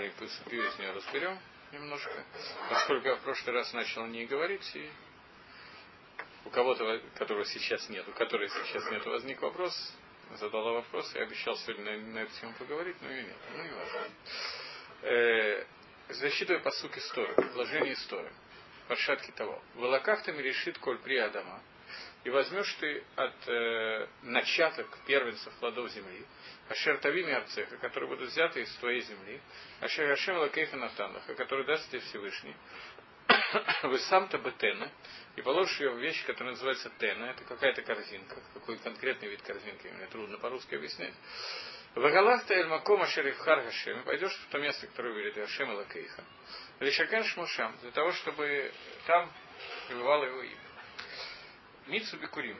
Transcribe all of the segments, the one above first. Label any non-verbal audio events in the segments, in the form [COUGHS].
маленькую цепью из нее разберем немножко, поскольку я в прошлый раз начал не говорить, и у кого-то, которого сейчас нет, у которого сейчас нет, возник вопрос, задала вопрос, я обещал сегодня на, на эту тему поговорить, но и нет, ну не важно. Э, засчитывая посук истории, вложение истории, паршатки того. Волокахтами решит коль при Адама, и возьмешь ты от э, начаток первенцев плодов земли, Ашертавими Арцеха, которые будут взяты из твоей земли, Ашер Ашем Лакейха Натанаха, который даст тебе Всевышний, [COUGHS] вы сам-то бы тена, и положишь ее в вещь, которая называется тена, это какая-то корзинка, какой конкретный вид корзинки, мне трудно по-русски объяснять. Вагалахта эль макома шерифхар Хашем, пойдешь в то место, которое говорит Хашем Лакейха. Лишакен Шмушам, для того, чтобы там пребывало его имя. Митсу Бекурим.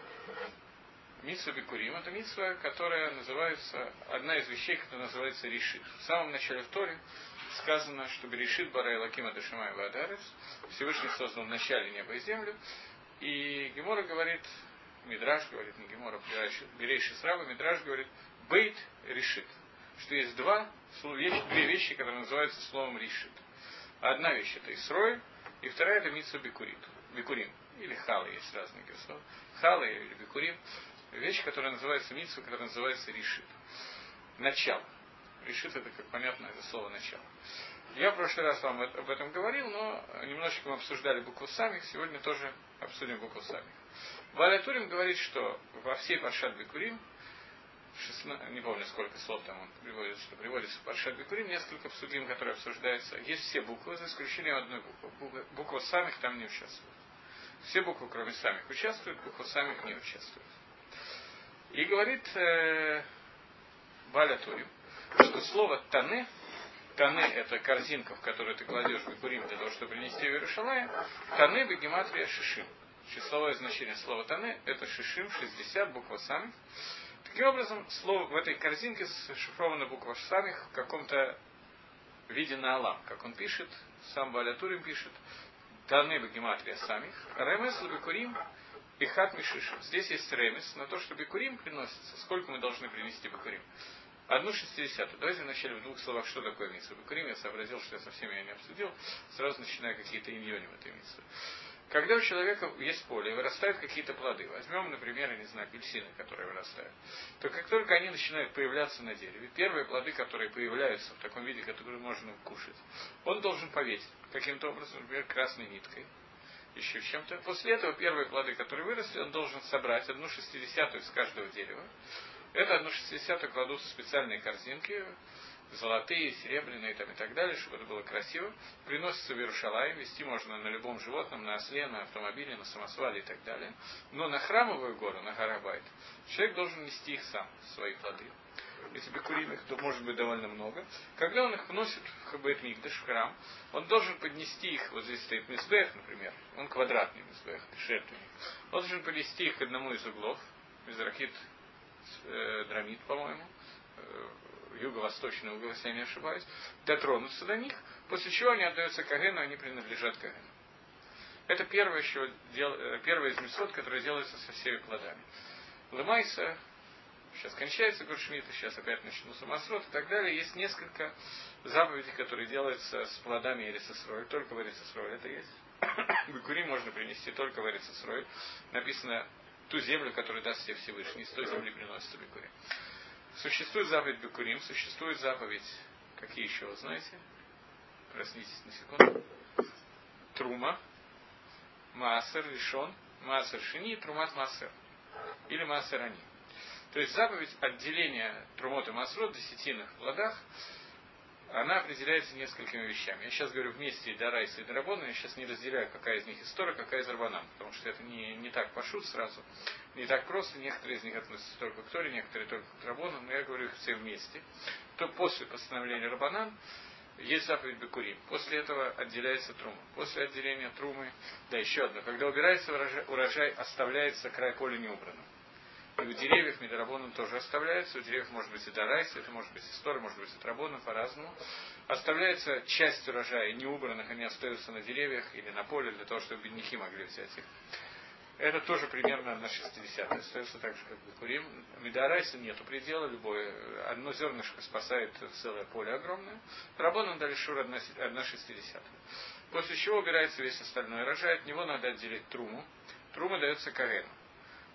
Митсу Бекурим это митсва, которая называется, одна из вещей, которая называется решит. В самом начале в Торе сказано, что Берешит Бара Лакима Дашимай Вадарец, Всевышний создал в начале небо и землю, и Гемора говорит, Мидраш говорит, не Гемора, Берейши Срава, Мидраш говорит, Бейт решит, что есть два, две вещи, которые называются словом решит. Одна вещь это Исрой, и вторая это Митсу Бекурит, Бекурим, или Халы, есть разные слова. Халы или Бекурим, вещь, которая называется Митсу, которая называется решит. Начало. Решит это, как понятно, это слово начало. Я в прошлый раз вам об этом говорил, но немножечко мы обсуждали букву самих, сегодня тоже обсудим букву самих. Валятурим говорит, что во всей Паршат Бекурим, 16, не помню сколько слов там он приводит, что приводится в Паршат Бекурим, несколько псудим, которые обсуждаются, есть все буквы, за исключением одной буквы. Буква самих там не участвует. Все буквы, кроме самих, участвуют, буква самих не участвует. И говорит э, Баля Турим, что слово «тане», «тане» – это корзинка, в которую ты кладешь бекурим для того, чтобы принести в Иерушалаем, «тане» – бегематрия «шишим». Числовое значение слова «тане» – это «шишим», 60, буква «самих». Таким образом, слово в этой корзинке зашифрована буква «самих» в каком-то виде на Алам, как он пишет, сам Балятурим пишет, «тане» – бегематрия «самих», «ремес» – бекурим, и хат мишишим. Здесь есть ремес на то, что бекурим приносится. Сколько мы должны принести бекурим? Одну шестидесятую. Давайте вначале в двух словах, что такое митсва. Бекурим я сообразил, что я совсем ее не обсудил. Сразу начинаю какие-то иньони этой митсве. Когда у человека есть поле и вырастают какие-то плоды, возьмем, например, я не знаю, апельсины, которые вырастают, то как только они начинают появляться на дереве, первые плоды, которые появляются в таком виде, который можно кушать, он должен повесить каким-то образом, например, красной ниткой, еще чем-то. После этого первые плоды, которые выросли, он должен собрать одну шестидесятую с каждого дерева. Это одну шестидесятую кладут в специальные корзинки, золотые, серебряные там, и так далее, чтобы это было красиво. Приносится в Иерушалай, вести можно на любом животном, на осле, на автомобиле, на самосвале и так далее. Но на храмовую гору, на Гарабайт, человек должен нести их сам, свои плоды если бекурим их, то может быть довольно много. Когда он их вносит в Хабет Мигдаш, в храм, он должен поднести их, вот здесь стоит Мизбех, например, он квадратный Мизбех, жертвенник. Он должен поднести их к одному из углов, из ракет э, Драмит, по-моему, э, юго-восточный угол, если я не ошибаюсь, дотронуться до них, после чего они отдаются Кагену, они принадлежат Кагену. Это первое, что дел, э, первое из месот, которое делается со всеми плодами. Лымайса сейчас кончается Гуршмита, сейчас опять начнутся Масрот и так далее. Есть несколько заповедей, которые делаются с плодами Эрисесрой. Только в Эрисесрой это есть. [COUGHS] Бекури можно принести только в Эрисесрой. Написано ту землю, которую даст себе Всевышний, с той земли приносится Бекури. Существует заповедь Бекурим, существует заповедь, какие еще вы знаете? Проснитесь на секунду. Трума, Маасер, Решон, Маасер Шини, Трумат Маасер. Или Маасер Ани. То есть заповедь отделения Трумот и Масрот, десятинных плодах, она определяется несколькими вещами. Я сейчас говорю вместе и Дарайса и Дарабона, я сейчас не разделяю, какая из них история, какая из Рабанам, потому что это не, не так пошут сразу, не так просто, некоторые из них относятся только к Торе, некоторые только к Рабону, но я говорю их все вместе. То после постановления Рабанан есть заповедь Бекурим. После этого отделяется трума. После отделения трумы, да, еще одно. Когда убирается урожай оставляется край поля неубранным. И у деревьев Медорабоном тоже оставляется. У деревьев может быть и Дарайс, это может быть история, может быть и Трабоном, по-разному. Оставляется часть урожая неубранных, они остаются на деревьях или на поле для того, чтобы бедняки могли взять их. это тоже примерно на 60 Остается так же, как Бикурим. Медарайса нету предела, любое. Одно зернышко спасает целое поле огромное. Рабон дали шур 1 60 После чего убирается весь остальной рожай. От него надо отделить труму. Трума дается Карену.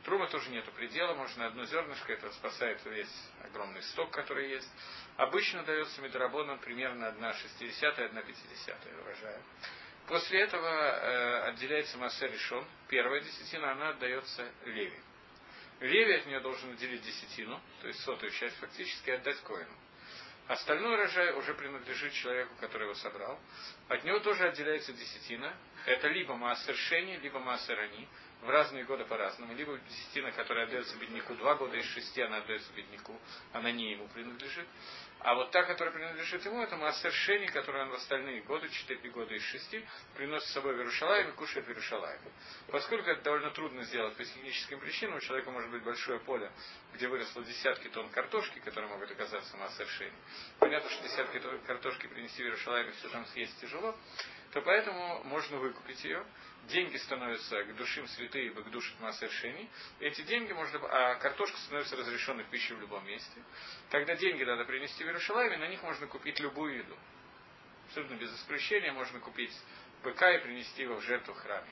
Трума тоже нету предела, можно одно зернышко, это спасает весь огромный сток, который есть. Обычно дается медорабоном примерно 1,60 и 1,50 урожая. После этого э, отделяется масса решен. Первая десятина, она отдается леви. Леви от нее должен отделить десятину, то есть сотую часть фактически отдать коину. Остальной урожай уже принадлежит человеку, который его собрал. От него тоже отделяется десятина. Это либо массер шени, либо массер рани в разные годы по-разному. Либо десятина, которая отдается бедняку два года из шести, она отдается бедняку, она не ему принадлежит. А вот та, которая принадлежит ему, это массер шени, которую он в остальные годы, четыре года из шести, приносит с собой в Иерушалайм и кушает в Иерушалайме. Поскольку это довольно трудно сделать по техническим причинам, у человека может быть большое поле, где выросло десятки тонн картошки, которые могут оказаться массер. Понятно, что десятки тонн картошки принести в Иерушалайм и все там съесть тяжело, то поэтому можно выкупить ее деньги становятся к душим святые, к душам совершений, эти деньги можно, а картошка становится разрешенной пищей в любом месте. Когда деньги надо принести в Иерушалайме, на них можно купить любую еду. Абсолютно без исключения можно купить быка и принести его в жертву храме.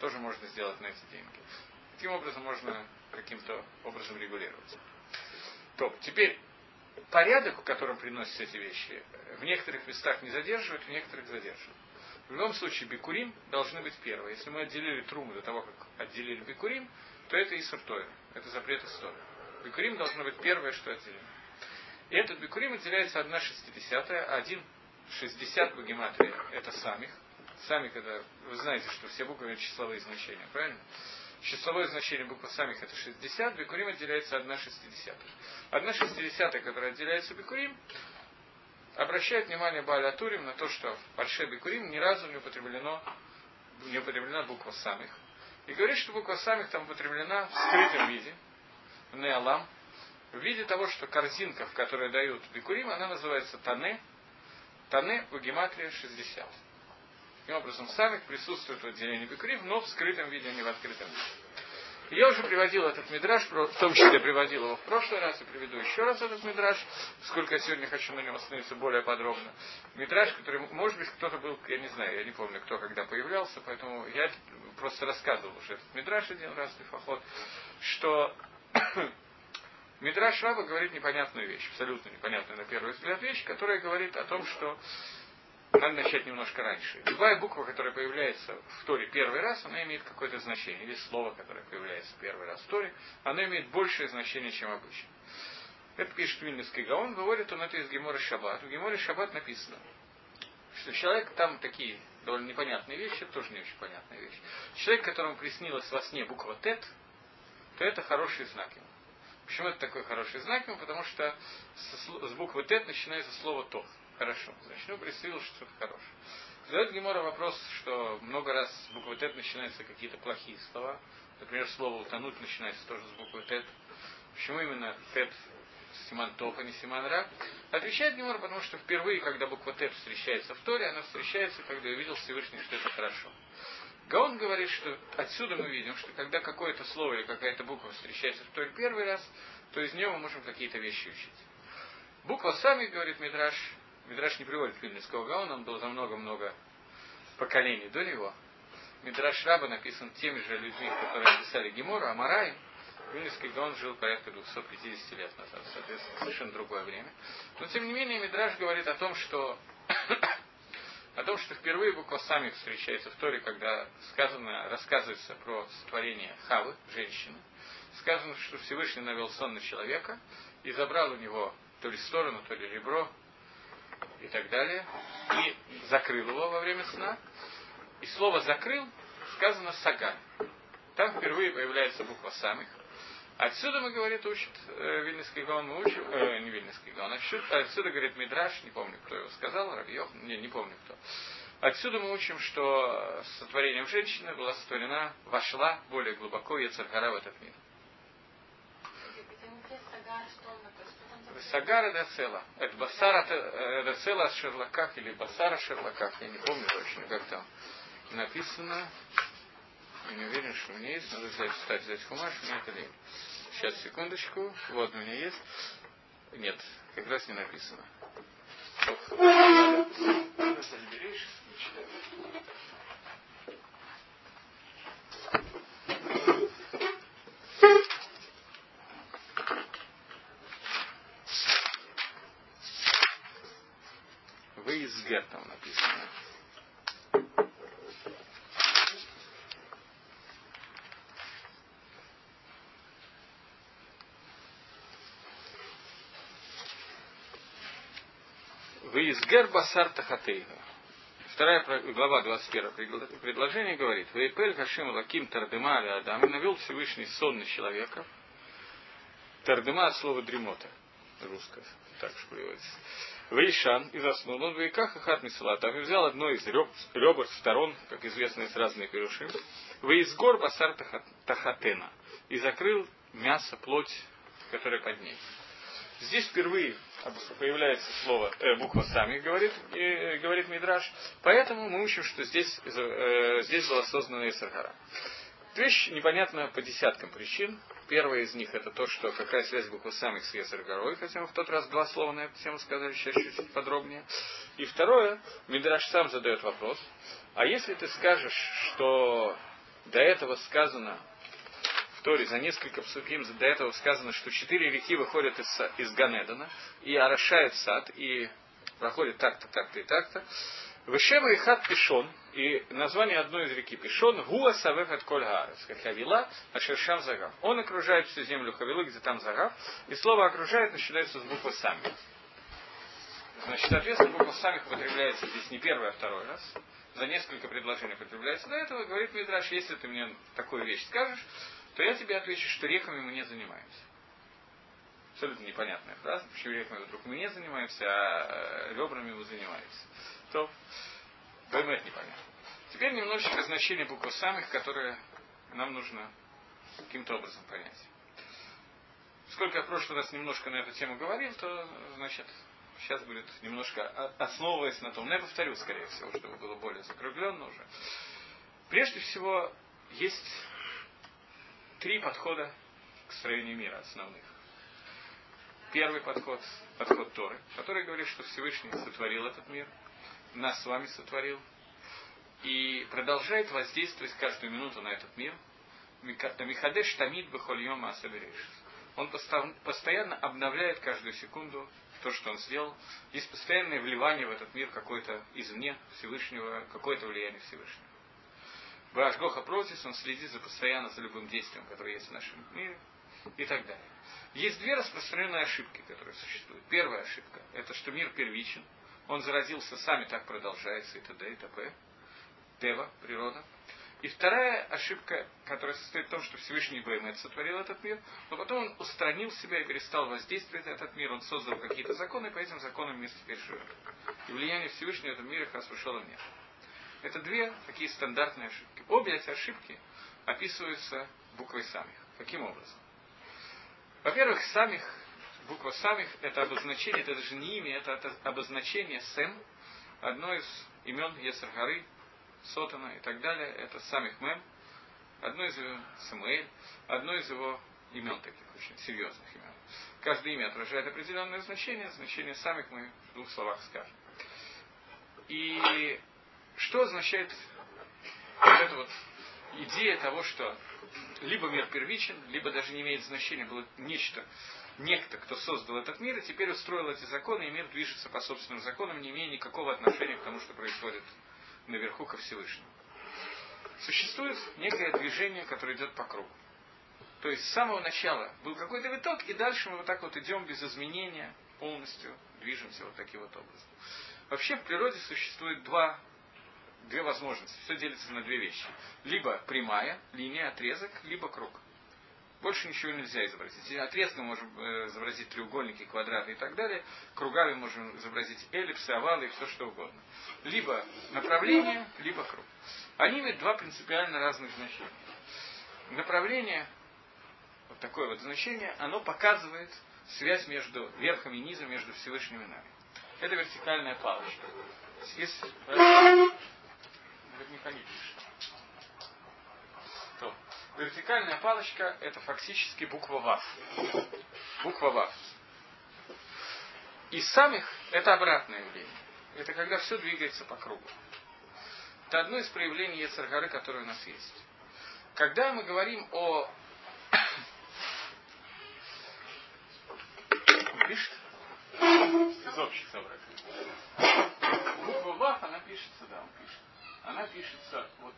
Тоже можно сделать на эти деньги. Таким образом можно каким-то образом регулировать. То, теперь порядок, в котором приносятся эти вещи, в некоторых местах не задерживают, в некоторых задерживают. В любом случае, бикурим должны быть первые. Если мы отделили труму до того, как отделили бикурим, то это и Тойра. Это запрет истории. Бикурим должно быть первое, что отделено. И этот бикурим отделяется 1 шестидесятая, 1 60 в гематрии это самих. Самих это, вы знаете, что все буквы имеют числовые значения, правильно? Числовое значение буквы самих это 60, бикурим отделяется 1 шестидесятая. 1 шестидесятая, которая отделяется бикурим, обращает внимание Баля Атурим на то, что в Парше Бикурим ни разу не употреблено, не употреблена буква самих. И говорит, что буква самих там употреблена в скрытом виде, в неалам, в виде того, что корзинка, в которой дают Бикурим, она называется Тане. Тане в гематрии 60. Таким образом, самих присутствует в отделении Бикурим, но в скрытом виде, а не в открытом виде. Я уже приводил этот мидраж, в том числе приводил его в прошлый раз, и приведу еще раз этот мидраж, сколько я сегодня хочу на нем остановиться более подробно. Мидраж, который, может быть, кто-то был, я не знаю, я не помню, кто когда появлялся, поэтому я просто рассказывал уже этот мидраж один раз, Лифоход, что [COUGHS] Мидраш Раба говорит непонятную вещь, абсолютно непонятную на первый взгляд вещь, которая говорит о том, что надо начать немножко раньше. Любая буква, которая появляется в Торе первый раз, она имеет какое-то значение. Или слово, которое появляется первый раз в Торе, оно имеет большее значение, чем обычно. Это пишет Вильнюсский Гаон, говорит он это из Гемора Шаббат. В Геморе Шаббат написано, что человек, там такие довольно непонятные вещи, тоже не очень понятная вещь. Человек, которому приснилась во сне буква Тет, то это хороший знак ему. Почему это такой хороший знак ему? Потому что с буквы Тет начинается слово Тов хорошо. Значит, ему представилось что-то хорошее. Задает Гемора вопрос, что много раз с буквы Т начинаются какие-то плохие слова. Например, слово утонуть начинается тоже с буквы Т. Почему именно Тет Симан Тов, а не Симан Ра? Отвечает Гемора, потому что впервые, когда буква Т встречается в Торе, она встречается, когда увидел Всевышний, что это хорошо. Гаон говорит, что отсюда мы видим, что когда какое-то слово или какая-то буква встречается в Торе первый раз, то из нее мы можем какие-то вещи учить. Буква сами, говорит Мидраш, Мидраш не приводит Вильнинского Гаона, он был за много-много поколений до него. Мидраш Раба написан теми же людьми, которые писали Гемору, а Марай, Вильнинский Гаон жил порядка 250 лет назад, соответственно, совершенно другое время. Но, тем не менее, Мидраш говорит о том, что [COUGHS] о том, что впервые буква сами встречается в Торе, когда сказано, рассказывается про сотворение Хавы, женщины. Сказано, что Всевышний навел сон на человека и забрал у него то ли сторону, то ли ребро, и так далее, и закрыл его во время сна. И слово «закрыл» сказано «саган». Там впервые появляется буква «самых». Отсюда, мы, говорит, учит э, Вильнинский Гаон, мы учим, э, не Вильнинский Гаон, отсюда, отсюда, говорит, Мидраш, не помню, кто его сказал, Рабьех, не, не помню кто. Отсюда мы учим, что сотворением женщины была сотворена, вошла более глубоко Ецаргара в этот мир. Сагара Дацела. Это Басара Дацела от Шерлаках или Басара Шерлаках, я не помню точно, как там написано. Я не уверен, что у меня есть. Надо взять, встать, взять хумаш, мне это лень. Сейчас, секундочку. Вот у меня есть. Нет, как раз не написано. [LAUGHS] Заберешь, Вейсгер там написано. Вейсгер басар тахатейга. Вторая глава 21 предложение говорит, Вейпель Хашим Лаким Тардема Адам, и навел Всевышний сон на человека. Тардема от слова дремота, русское, так же переводится. Вейшан и заснул он в веках Ахат Мисалатав и взял одно из ребр сторон, как известно из разных перушим, Вейсгор Басар Тахатена и закрыл мясо, плоть, которая под ней. Здесь впервые появляется слово, э, буква сами, говорит, э, говорит Мидраш. Поэтому мы учим, что здесь, э, здесь была создана Исаргара. Вещь непонятна по десяткам причин. Первая из них это то, что какая связь буквы самих с Есаргарой, хотя мы в тот раз два слова на эту тему сказали, сейчас чуть-чуть подробнее. И второе, Мидраш сам задает вопрос, а если ты скажешь, что до этого сказано в Торе за несколько псуким до этого сказано, что четыре реки выходят из, из Ганедана и орошают сад, и проходят так-то, так-то и так-то. Вышева и хат пишон, и название одной из реки Пишон, Гуа Савех от Коль как Хавила, Ашершам Загав. Он окружает всю землю Хавилу, где там Загав, и слово окружает начинается с буквы Сами. Значит, соответственно, буква Самих употребляется здесь не первый, а второй раз. За несколько предложений употребляется. До этого говорит Мидраш, если ты мне такую вещь скажешь, то я тебе отвечу, что реками мы не занимаемся. Абсолютно непонятная фраза, почему реками вдруг мы не занимаемся, а э, ребрами мы занимаемся. То, это непонятно. Теперь немножечко значение буквы самых, которые нам нужно каким-то образом понять. Сколько я в прошлый раз немножко на эту тему говорил, то, значит, сейчас будет немножко основываясь на том, но я повторю, скорее всего, чтобы было более закругленно уже. Прежде всего, есть три подхода к строению мира основных. Первый подход, подход Торы, который говорит, что Всевышний сотворил этот мир, нас с вами сотворил, и продолжает воздействовать каждую минуту на этот мир. Михадеш тамид бахольем Он постоянно обновляет каждую секунду то, что он сделал. Есть постоянное вливание в этот мир какое-то извне Всевышнего, какое-то влияние Всевышнего. Башгоха против, он следит за постоянно за любым действием, которое есть в нашем мире и так далее. Есть две распространенные ошибки, которые существуют. Первая ошибка – это что мир первичен, он заразился, сами так продолжается и т.д. и т.п. Тева, природа. И вторая ошибка, которая состоит в том, что Всевышний Баймет сотворил этот мир, но потом он устранил себя и перестал воздействовать на этот мир, он создал какие-то законы, и по этим законам мир теперь живет. И влияние Всевышнего в этом мире как раз мир. Это две такие стандартные ошибки. Обе эти ошибки описываются буквой самих. Каким образом? Во-первых, самих, буква самих – это обозначение, это даже не имя, это обозначение Сэм, одно из имен Есаргары, Сотана и так далее, это самих Мем, одно из его Самуэль, одно из его имен таких очень серьезных имен. Каждое имя отражает определенное значение, значение самих мы в двух словах скажем. И что означает вот эта вот идея того, что либо мир первичен, либо даже не имеет значения, было нечто, некто, кто создал этот мир, и теперь устроил эти законы, и мир движется по собственным законам, не имея никакого отношения к тому, что происходит наверху ко Всевышнему. Существует некое движение, которое идет по кругу. То есть с самого начала был какой-то виток, и дальше мы вот так вот идем без изменения, полностью движемся вот таким вот образом. Вообще в природе существует два две возможности. Все делится на две вещи. Либо прямая линия, отрезок, либо круг. Больше ничего нельзя изобразить. Отрезком можем э, изобразить треугольники, квадраты и так далее. Кругами можем изобразить эллипсы, овалы и все что угодно. Либо направление, либо круг. Они имеют два принципиально разных значения. Направление, вот такое вот значение, оно показывает связь между верхом и низом, между Всевышним и нами. Это вертикальная палочка. Есть не пишет. Вертикальная палочка – это фактически буква ВАФ. Буква ВАФ. И самих – это обратное явление. Это когда все двигается по кругу. Это одно из проявлений Ецаргары, которое у нас есть. Когда мы говорим о... [COUGHS] Пишет? Из общих собраний. Буква ВАФ, она пишется, да, он пишет. Она пишется вот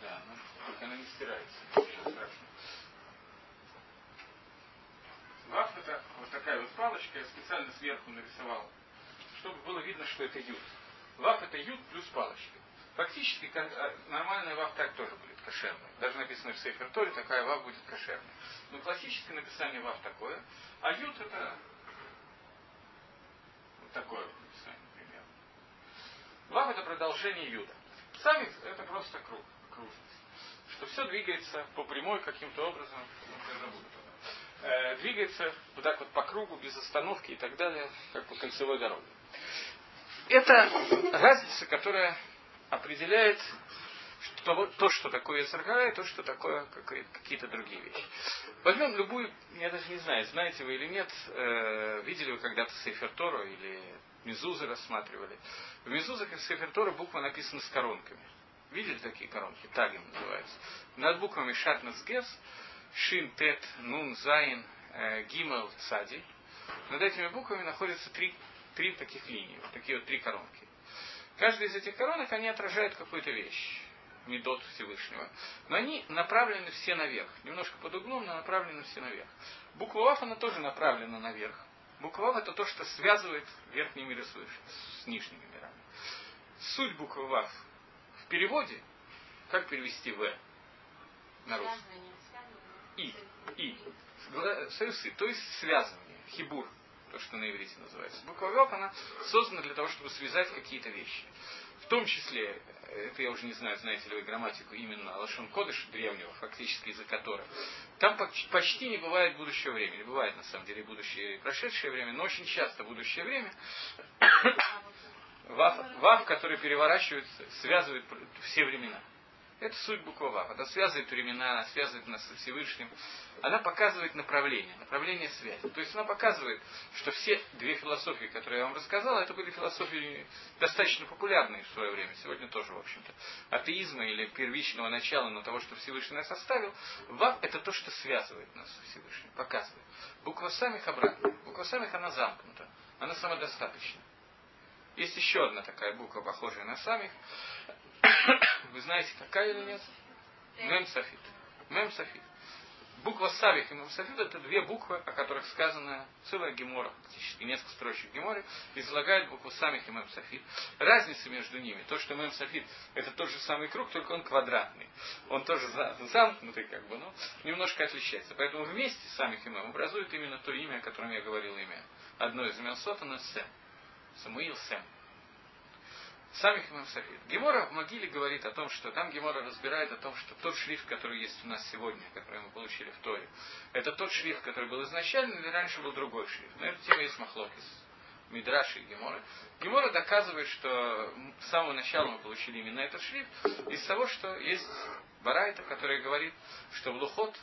да, ну, только она не стирается. Ничего страшного. Ваф это вот такая вот палочка, я специально сверху нарисовал, чтобы было видно, что это ют. Ваф это ют плюс палочка. Фактически а, нормальная ваф так тоже будет кошерная. Даже написано в Сейфер Торе, такая ваф будет кошерная. Но классическое написание ваф такое, а ют это вот такое вот. Ваф это продолжение юда. Сами это просто круг окружность. Что все двигается по прямой каким-то образом, ну, э, двигается вот так вот по кругу, без остановки и так далее, как по кольцевой дороге. Это разница, которая определяет что, то, что такое Яцергара, и то, что такое какие-то другие вещи. Возьмем любую, я даже не знаю, знаете вы или нет, э, видели вы когда-то Сейфер Тору или Мезузы рассматривали. В Мезузах и Сейфер Тору буква написана с коронками. Видели такие коронки? Тагим называются. Над буквами Шатнес Гес, Шин, Тет, Нун, Зайн, э, Гимел, Цади. Над этими буквами находятся три, три таких линии, вот такие вот три коронки. Каждая из этих коронок, они отражают какую-то вещь. Медот Всевышнего. Но они направлены все наверх. Немножко под углом, но направлены все наверх. Буква Ваф, она тоже направлена наверх. Буква Вав это то, что связывает верхний мир и с нижними мирами. Суть буквы Вав переводе, как перевести В на русский? И. И. Союзы, то есть связывание, хибур, то, что на иврите называется. Буква Вав, она создана для того, чтобы связать какие-то вещи. В том числе, это я уже не знаю, знаете ли вы грамматику именно Лашон Кодыш древнего, фактически язык которого, там почти не бывает будущего времени. Бывает, на самом деле, будущее и прошедшее время, но очень часто будущее время [COUGHS] Вав, вав, который переворачивается, связывает все времена. Это суть буква Вав. Она связывает времена, она связывает нас со Всевышним. Она показывает направление, направление связи. То есть она показывает, что все две философии, которые я вам рассказал, это были философии достаточно популярные в свое время. Сегодня тоже, в общем-то. Атеизма или первичного начала, но того, что Всевышний нас оставил. Вав – это то, что связывает нас со Всевышним, показывает. Буква самих обратно. Буква самих, она замкнута. Она самодостаточна. Есть еще одна такая буква, похожая на סמך. Вы знаете, какая или нет? מם סופית. מם סופית. Буква סמך и מם סופית это две буквы, о которых сказано целая Гемара, практически несколько строчек Гемары, излагают букву סמך и מם סופית. Разница между ними, то, что מם סופית это тот же самый круг, только он квадратный. Он тоже замкнутый, как бы, но немножко отличается. Поэтому вместе סמך и מם образуют именно то имя, о котором я говорил имя. Одно из имен Сотана Сем. Самуил Сэм. Сами Химам Сафир. Гемора в могиле говорит о том, что там Гемора разбирает о том, что тот шрифт, который есть у нас сегодня, который мы получили в Торе, это тот шрифт, который был изначально, или раньше был другой шрифт. Но эта тема есть Махлокис. Мидраши и Гемора. Гемора доказывает, что с самого начала мы получили именно этот шрифт, из того, что есть Барайта, который говорит, что в Лухот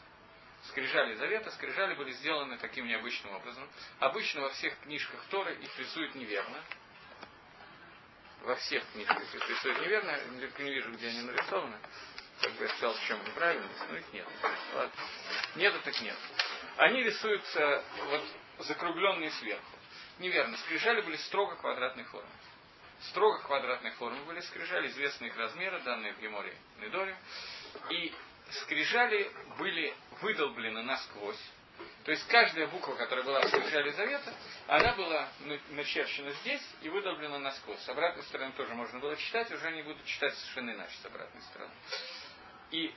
скрижали завета, скрижали были сделаны таким необычным образом. Обычно во всех книжках Торы их рисуют неверно. Во всех книжках рисуют неверно. Я не вижу, где они нарисованы. Как бы я сказал, в чем неправильность, но их нет. Ладно. Нету так нет. Они рисуются вот закругленные сверху. Неверно. Скрижали были строго квадратной формы. Строго квадратной формы были скрижали, известные их размеры, данные в Геморе Недоре. И скрижали были выдолблены насквозь. То есть каждая буква, которая была в скрижале завета, она была начерчена здесь и выдолблена насквозь. С обратной стороны тоже можно было читать, уже не буду читать совершенно иначе с обратной стороны. И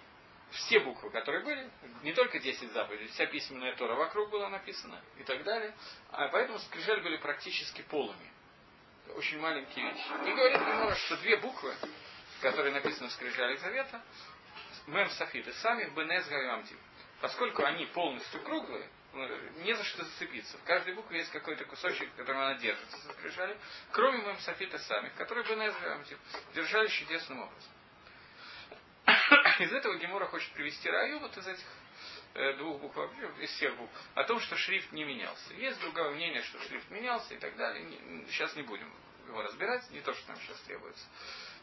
все буквы, которые были, не только 10 заповедей, вся письменная Тора вокруг была написана и так далее. А поэтому скрижали были практически полыми. Очень маленькие вещи. И говорит Гемора, что две буквы, которые написаны в скрижале завета, Мем Софит и сами Бенез Гавамти. Поскольку они полностью круглые, не за что зацепиться. В каждой букве есть какой-то кусочек, которым она держится, закрежали, кроме Мем Софита сами, которые Гавамти держали чудесным образом. [COUGHS] Из этого Гемора хочет привести раю вот из этих э, двух букв, из всех букв, о том, что шрифт не менялся. Есть другое мнение, что шрифт менялся и так далее. Сейчас не будем его разбирать, не то, что нам сейчас требуется.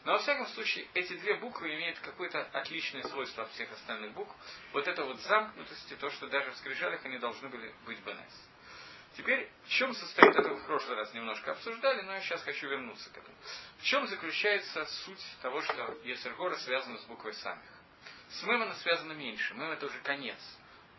Но во всяком случае, эти две буквы имеют какое-то отличное свойство от всех остальных букв. Вот это вот замкнутости, то, что даже в скрижалях они должны были быть БНС. Теперь, в чем состоит это, в прошлый раз немножко обсуждали, но я сейчас хочу вернуться к этому. В чем заключается суть того, что Есергора связана с буквой самих? С Мэм она связана меньше. Мэм это уже конец.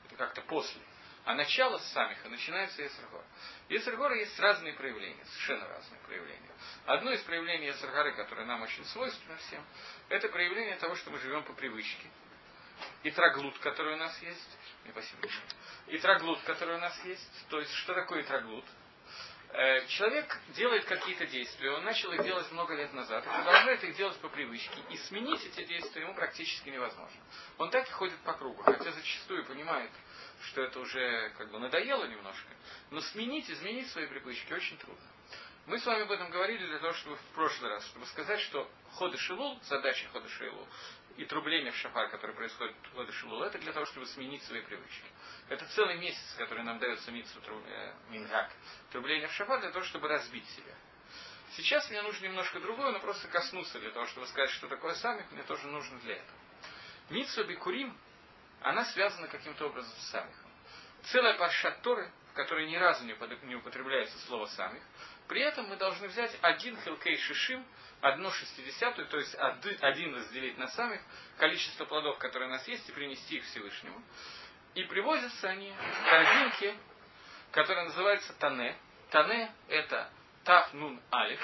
Это как-то после. А начало самиха начинается Есергора. Есергора есть разные проявления, совершенно разные проявления. Одно из проявлений Есергоры, которое нам очень свойственно всем, это проявление того, что мы живем по привычке. И троглут, который у нас есть. Спасибо. И троглут, который у нас есть. То есть, что такое троглут? Э, человек делает какие-то действия, он начал их делать много лет назад, и продолжает их делать по привычке, и сменить эти действия ему практически невозможно. Он так и ходит по кругу, хотя зачастую понимает, что это уже как бы надоело немножко, но сменить, изменить свои привычки очень трудно. Мы с вами об этом говорили для того, чтобы в прошлый раз, чтобы сказать, что ходы Шилул, задача хода Шилул, и трубление в шафар, которое происходит в ходе Шилул, это для того, чтобы сменить свои привычки. Это целый месяц, который нам дается митсу э, Мингак, трубление в шафар, для того, чтобы разбить себя. Сейчас мне нужно немножко другое, но просто коснуться для того, чтобы сказать, что такое самих, мне тоже нужно для этого. Митсу Бикурим, она связана каким-то образом с самихом. Целая паршат Торы, в которой ни разу не употребляется слово самих, при этом мы должны взять один хилкей шишим, одну шестидесятую, то есть один разделить на самих, количество плодов, которые у нас есть, и принести их Всевышнему. И привозятся они в корзинке, которая называется Тане. Тане это Тав Нун Алиф.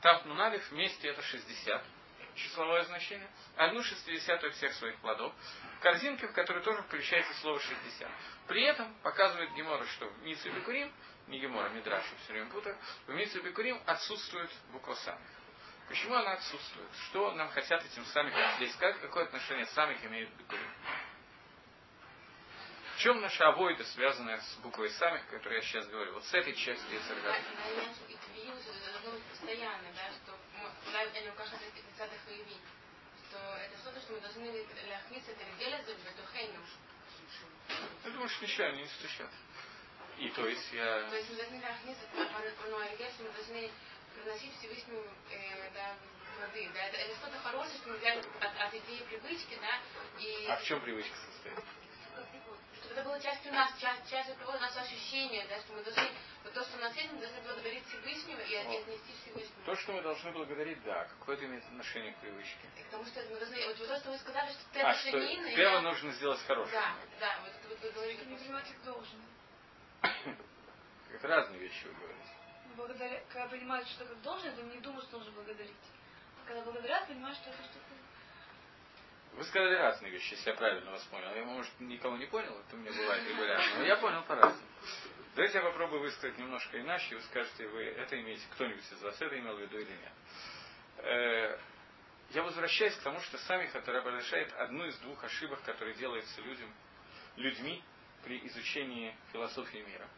Тав Нун Алиф вместе это 60 числовое значение, одну шестидесятую всех своих плодов, корзинке, в которой тоже включается слово 60. При этом показывает Гемора, что в Митсу Бекурим, не Гемора, Мидрашу все время путаю, в Митсу Бекурим отсутствует буква самих. Почему она отсутствует? Что нам хотят этим самих здесь сказать? Какое отношение самих к Бекурим? В чем наша авойда, связанная с буквой самих, о я сейчас говорю? Вот с этой частью Ецергара. Постоянно, да, что они укажут что это что-то, что мы должны ляхниться это бетухейну. Я думаю, что ничего, они не стучат. И то есть я... То есть мы должны ляхниться, но мы должны приносить Всевышнему э, да, плоды. Да? Это, это что-то хорошее, что мы взяли от, от идеи привычки, да, и... А в чем привычка состоит? Это было частью нас, часть, часть этого нашего ощущения, да, что мы должны, вот то, что у нас есть, мы должны благодарить Всевышнего и вот. отнести Всевышнему. То, что мы должны благодарить, да. Какое это имеет отношение к привычке? И потому что мы должны, вот то, что вы сказали, что ты а, что первое да? нужно сделать хорошее. Да, да, вот это вот вы говорите. Не принимать как должен. Это [COUGHS] разные вещи вы говорите благодаря, когда понимают, что как должен, то не думают, что нужно благодарить. Когда благодарят, понимают, что это что-то вы сказали разные вещи, если я правильно вас понял. Я, может, никого не понял, это у меня бывает [LAUGHS] регулярно, но я понял по-разному. Давайте я попробую высказать немножко иначе, и вы скажете, вы это имеете, кто-нибудь из вас это имел в виду или нет. Э, я возвращаюсь к тому, что сами разрешает одну из двух ошибок, которые делаются людям, людьми при изучении философии мира.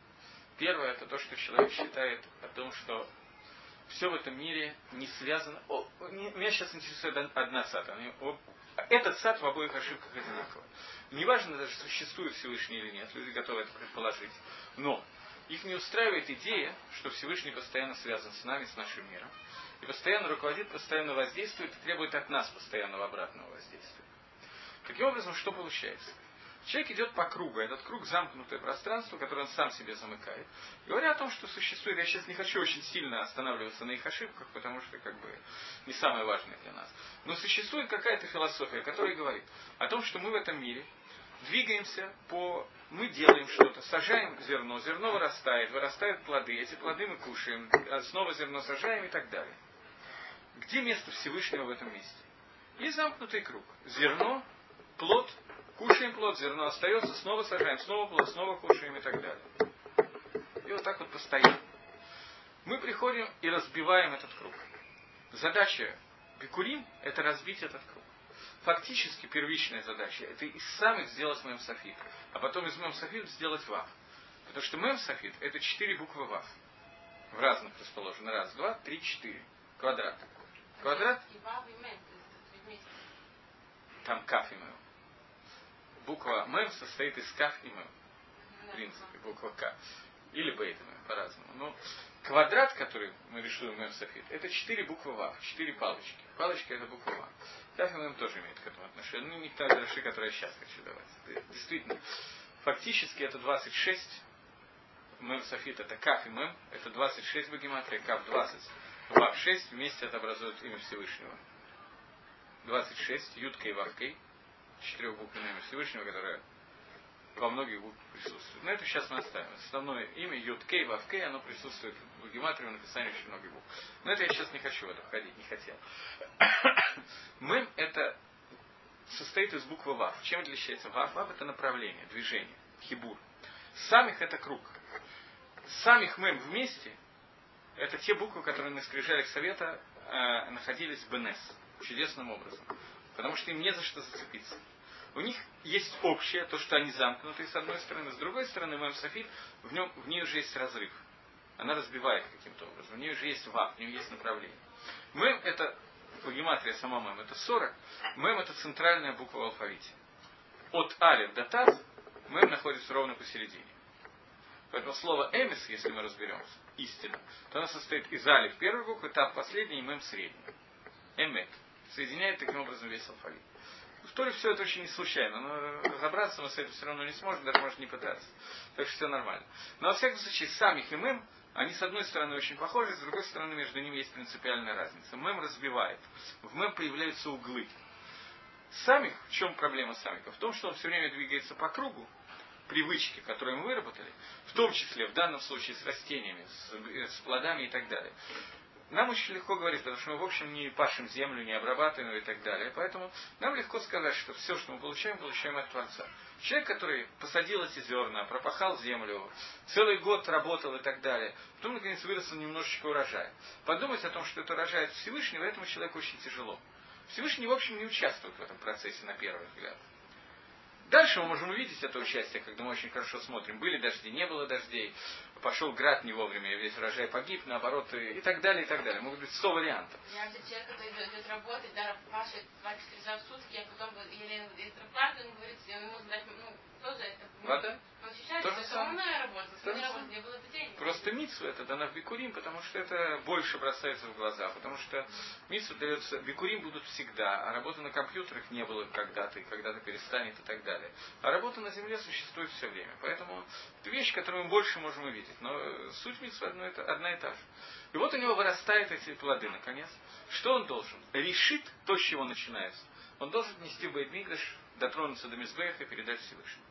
Первое, это то, что человек считает о том, что все в этом мире не связано... О, меня сейчас интересует одна сата. Этот сад в обоих ошибках одинаковый. Неважно даже, существует Всевышний или нет, люди готовы это предположить. Но их не устраивает идея, что Всевышний постоянно связан с нами, с нашим миром. И постоянно руководит, постоянно воздействует и требует от нас постоянного обратного воздействия. Таким образом, что получается? Человек идет по кругу, этот круг замкнутое пространство, которое он сам себе замыкает. Говоря о том, что существует, я сейчас не хочу очень сильно останавливаться на их ошибках, потому что как бы не самое важное для нас. Но существует какая-то философия, которая говорит о том, что мы в этом мире двигаемся по... Мы делаем что-то, сажаем зерно, зерно вырастает, вырастают плоды, эти плоды мы кушаем, снова зерно сажаем и так далее. Где место Всевышнего в этом месте? И замкнутый круг. Зерно, плод, Кушаем плод, зерно остается, снова сажаем, снова плод, снова кушаем и так далее. И вот так вот постоянно. Мы приходим и разбиваем этот круг. Задача Бикурим – это разбить этот круг. Фактически первичная задача – это из самых сделать мем софит, а потом из мем софит сделать вав. Потому что мем софит – это четыре буквы вав. В разных расположены. Раз, два, три, четыре. Квадрат. Квадрат? там каф и мем. Буква мем состоит из каф и мем. В принципе, буква К. Или бейт мем, по-разному. Но квадрат, который мы рисуем мем софит, это четыре буквы вав, четыре палочки. Палочка это буква вав. Каф и мем тоже имеет к этому отношение. Ну, не та дальше, которую я сейчас хочу давать. Действительно, фактически это 26 мем софит это каф и мем, это 26 в гематрии, каф 20, вав 6, вместе это образует имя Всевышнего. 26, ютка и вавкой, четырехбуквенное имя Всевышнего, которое во многих буквах присутствует. Но это сейчас мы оставим. Основное имя Юткей, Вавкей, оно присутствует в гематрии, в написании очень многих букв. Но это я сейчас не хочу в это входить, не хотел. [COUGHS] Мем это состоит из буквы Вав. Чем отличается Вав? Вав это направление, движение, хибур. Самих это круг. Самих мем вместе это те буквы, которые на скрижалях совета э, находились в БНС чудесным образом. Потому что им не за что зацепиться. У них есть общее, то, что они замкнуты с одной стороны, с другой стороны, Мэм Софит, в, нем, в ней уже есть разрыв. Она разбивает каким-то образом. В ней уже есть вав, в ней есть направление. Мэм это, по гематрии сама Мэм, это 40. Мэм это центральная буква в алфавите. От Алиф до Таз Мэм находится ровно посередине. Поэтому слово эмис, если мы разберемся, истина, то оно состоит из алиф первой буквы, тав последний и мем средний. Эмет. Соединяет таким образом весь алфавит. В Торе все это очень не случайно, но разобраться мы с этим все равно не сможем, даже может не пытаться. Так что все нормально. Но во всяком случае, сами химым, они с одной стороны очень похожи, с другой стороны между ними есть принципиальная разница. Мем разбивает. В мем появляются углы. Самих, в чем проблема самика? В том, что он все время двигается по кругу, привычки, которые мы выработали, в том числе в данном случае с растениями, с, с плодами и так далее. Нам очень легко говорить, потому что мы, в общем, не пашем землю, не обрабатываем и так далее. Поэтому нам легко сказать, что все, что мы получаем, получаем от Творца. Человек, который посадил эти зерна, пропахал землю, целый год работал и так далее, потом, наконец, вырос немножечко урожая. Подумать о том, что это урожай от Всевышнего, этому человеку очень тяжело. Всевышний, в общем, не участвует в этом процессе на первый взгляд. Дальше мы можем увидеть это участие, когда мы очень хорошо смотрим. Были дожди, не было дождей, пошел град не вовремя, весь урожай погиб, наоборот, и, и так далее, и так далее. Могут быть 100 вариантов. Я вообще человек, который идет работать, да, пашет 24 часа в сутки, а потом еле зарплату, он говорит, ему задать, ну, тоже это... Вода? Он ощущает, То что же это умная работа, То же не работа, не было бы денег. Просто митсу это дана в бикурим, потому что это больше бросается в глаза, потому что митсу дается, бикурим будут всегда, а работа на компьютерах не было когда-то, и когда-то перестанет и так далее. А работа на земле существует все время. Поэтому это вещь, которую мы больше можем увидеть. Но э, суть одно, это, одна и та же. И вот у него вырастают эти плоды, наконец. Что он должен? Решит то, с чего начинается. Он должен нести в Бейдмигдаш, дотронуться до Мизбеха и передать Всевышнему.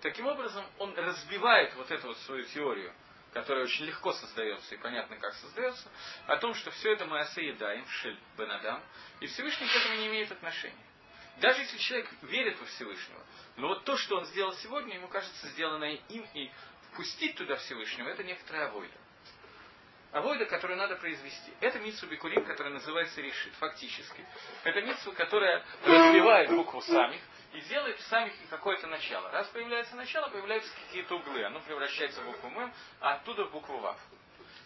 Таким образом, он разбивает вот эту вот свою теорию, которая очень легко создается и понятно, как создается, о том, что все это мы осоедаем, шель бенадам, и Всевышний к этому не имеет отношения. Даже если человек верит во Всевышнего, но вот то, что он сделал сегодня, ему кажется сделанное им, и впустить туда Всевышнего, это некоторая авойда. Авойда, которую надо произвести. Это митсу бикурим, которая называется решит, фактически. Это митсу, которая разбивает букву самих и делает в самих какое-то начало. Раз появляется начало, появляются какие-то углы. Оно превращается в букву М, а оттуда в букву Вав.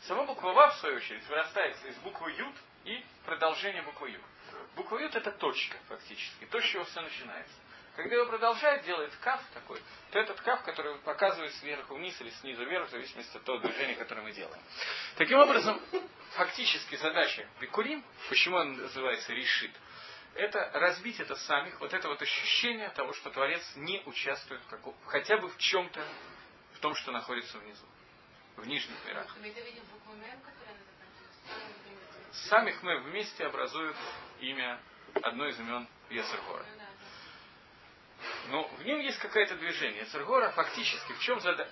Сама буква Вав, в свою очередь, вырастает из буквы Ют и продолжение буквы Ют. Буква Ют это точка, фактически, то, с чего все начинается. Когда его продолжает, делает каф такой, то этот каф, который показывает сверху вниз или снизу вверх, в зависимости от того движения, которое мы делаем. Таким образом, фактически задача Бикурим, почему он называется решит, это разбить это самих, вот это вот ощущение того, что Творец не участвует в каком, хотя бы в чем-то, в том, что находится внизу, в нижних мирах. Самих мы вместе образуют имя, одно из имен Есергора. Ну. Но в нем есть какое-то движение. Есергора фактически в чем задача?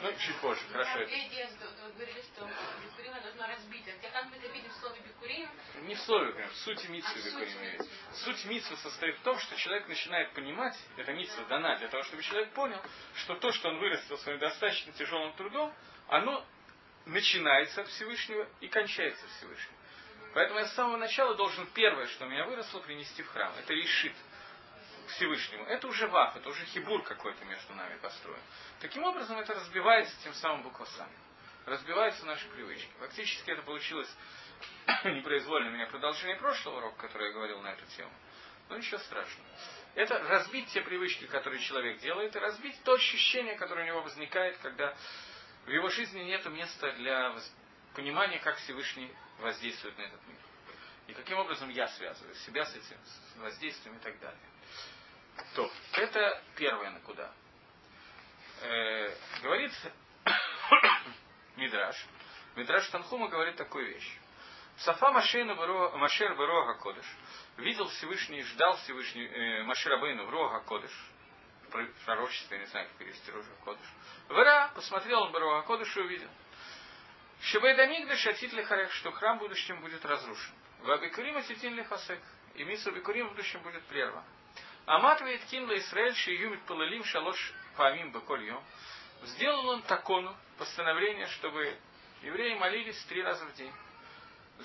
Ну, чуть позже, хорошо. Да, что вы говорили, что бикурим должно разбить. А как мы это видим в слове бикурим? Не в слове, прям, в сути митсвы А, Бикурим митсвы. Суть митсвы состоит в том, что человек начинает понимать, эта митсва дана для того, чтобы человек понял, что то, что он вырастил своим достаточно тяжелым трудом, оно начинается от Всевышнего и кончается Всевышним. Поэтому я с самого начала должен первое, что у меня выросло, принести в храм. Это решит к Всевышнему. Это уже ваф, это уже хибур какой-то между нами построен. Таким образом, это разбивается тем самым буквасами. Разбиваются наши привычки. Фактически это получилось [COUGHS] непроизвольно у меня продолжение прошлого урока, который я говорил на эту тему. Ну ничего страшного. Это разбить те привычки, которые человек делает, и разбить то ощущение, которое у него возникает, когда в его жизни нет места для понимания, как Всевышний воздействует на этот мир. И каким образом я связываю себя с этим воздействием и так далее. То, это первое на куда. Э, говорит [COUGHS] Мидраш. Мидраш Танхума говорит такую вещь. Сафа Машер Берога Кодыш видел Всевышний, ждал Всевышний э, Маширабейну в Рога Кодыш, пророчество, я не знаю, как перевести Рога Кодыш. Вера, посмотрел он Рога Кодыш и увидел. Шебайдамигдаш Атит Лихарек, что храм в будущем будет разрушен. В Абикурим Атитин Лихасек, и Мису Абикурим в будущем будет прерван. Амат Вейткин Израиль Шиюмит Палалим Шалош Памим Бакольем. Сделал он такону, постановление, чтобы евреи молились три раза в день.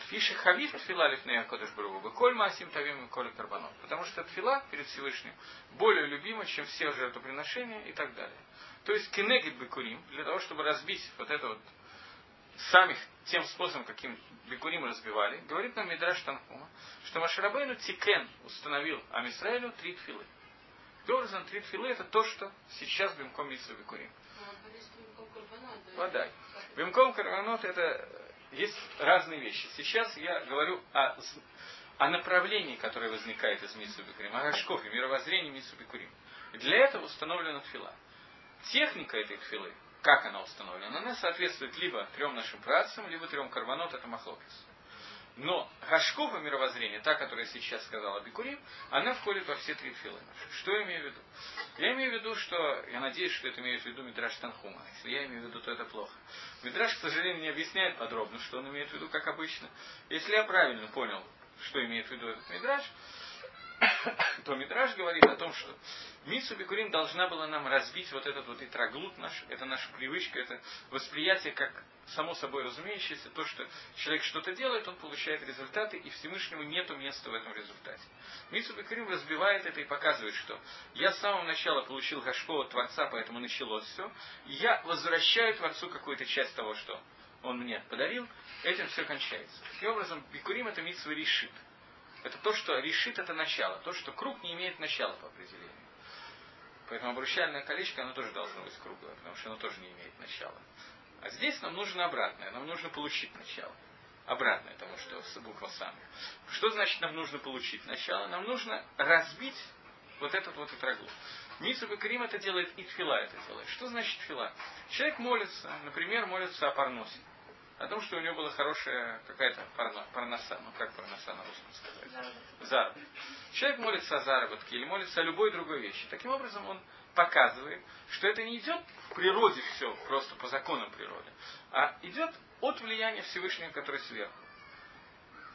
Фиши хавив тфила лифнея кодыш бруву, коль масим тавим и коль карбанот. Потому что тфила перед Всевышним более любима, чем все жертвоприношения и так далее. То есть кенегит бекурим, для того, чтобы разбить вот это вот самих тем способом, каким бекурим разбивали, говорит нам Мидраш Танхума, что Машарабейну Тикен установил Амисраилю три тфилы. Образом, три тфилы это то, что сейчас Бимком Митсу Бекурим. Подай. Бимком Карванот это есть разные вещи. Сейчас я говорю о, о направлении, которое возникает из Митсу Бекурим, о Рашкове, мировоззрении Митсу Бекурим. Для этого установлена тфила. Техника этой тфилы, как она установлена, она соответствует либо трем нашим працам, либо трем карбонот, это махлокис. Но Гашкова мировоззрение, та, которая сейчас сказала Бикурим, она входит во все три филы наши. Что я имею в виду? Я имею в виду, что, я надеюсь, что это имеет в виду Мидраш Танхума. Если я имею в виду, то это плохо. Мидраш, к сожалению, не объясняет подробно, что он имеет в виду, как обычно. Если я правильно понял, что имеет в виду этот Мидраш, [COUGHS] то Мидраш говорит о том, что Митсу Бикурим должна была нам разбить вот этот вот итроглут наш, это наша привычка, это восприятие как само собой разумеющееся, то, что человек что-то делает, он получает результаты, и Всевышнему нет места в этом результате. Митсу Бикурим разбивает это и показывает, что я с самого начала получил Гашко от Творца, поэтому началось все, и я возвращаю Творцу какую-то часть того, что он мне подарил, этим все кончается. Таким образом, Бикурим это Митсу решит. Это то, что решит это начало, то, что круг не имеет начала по определению. Поэтому обручальное колечко, оно тоже должно быть круглое, потому что оно тоже не имеет начала. А здесь нам нужно обратное, нам нужно получить начало. Обратное тому, что с буква сам. Что значит нам нужно получить начало? Нам нужно разбить вот этот вот итрагу. Митсу Крим это делает, и тфила это делает. Что значит тфила? Человек молится, например, молится о парносе о том, что у него была хорошая какая-то парноса, ну как парноса на русском сказать? Заработок. Человек молится о заработке или молится о любой другой вещи. Таким образом он показывает, что это не идет в природе все, просто по законам природы, а идет от влияния Всевышнего, который сверху.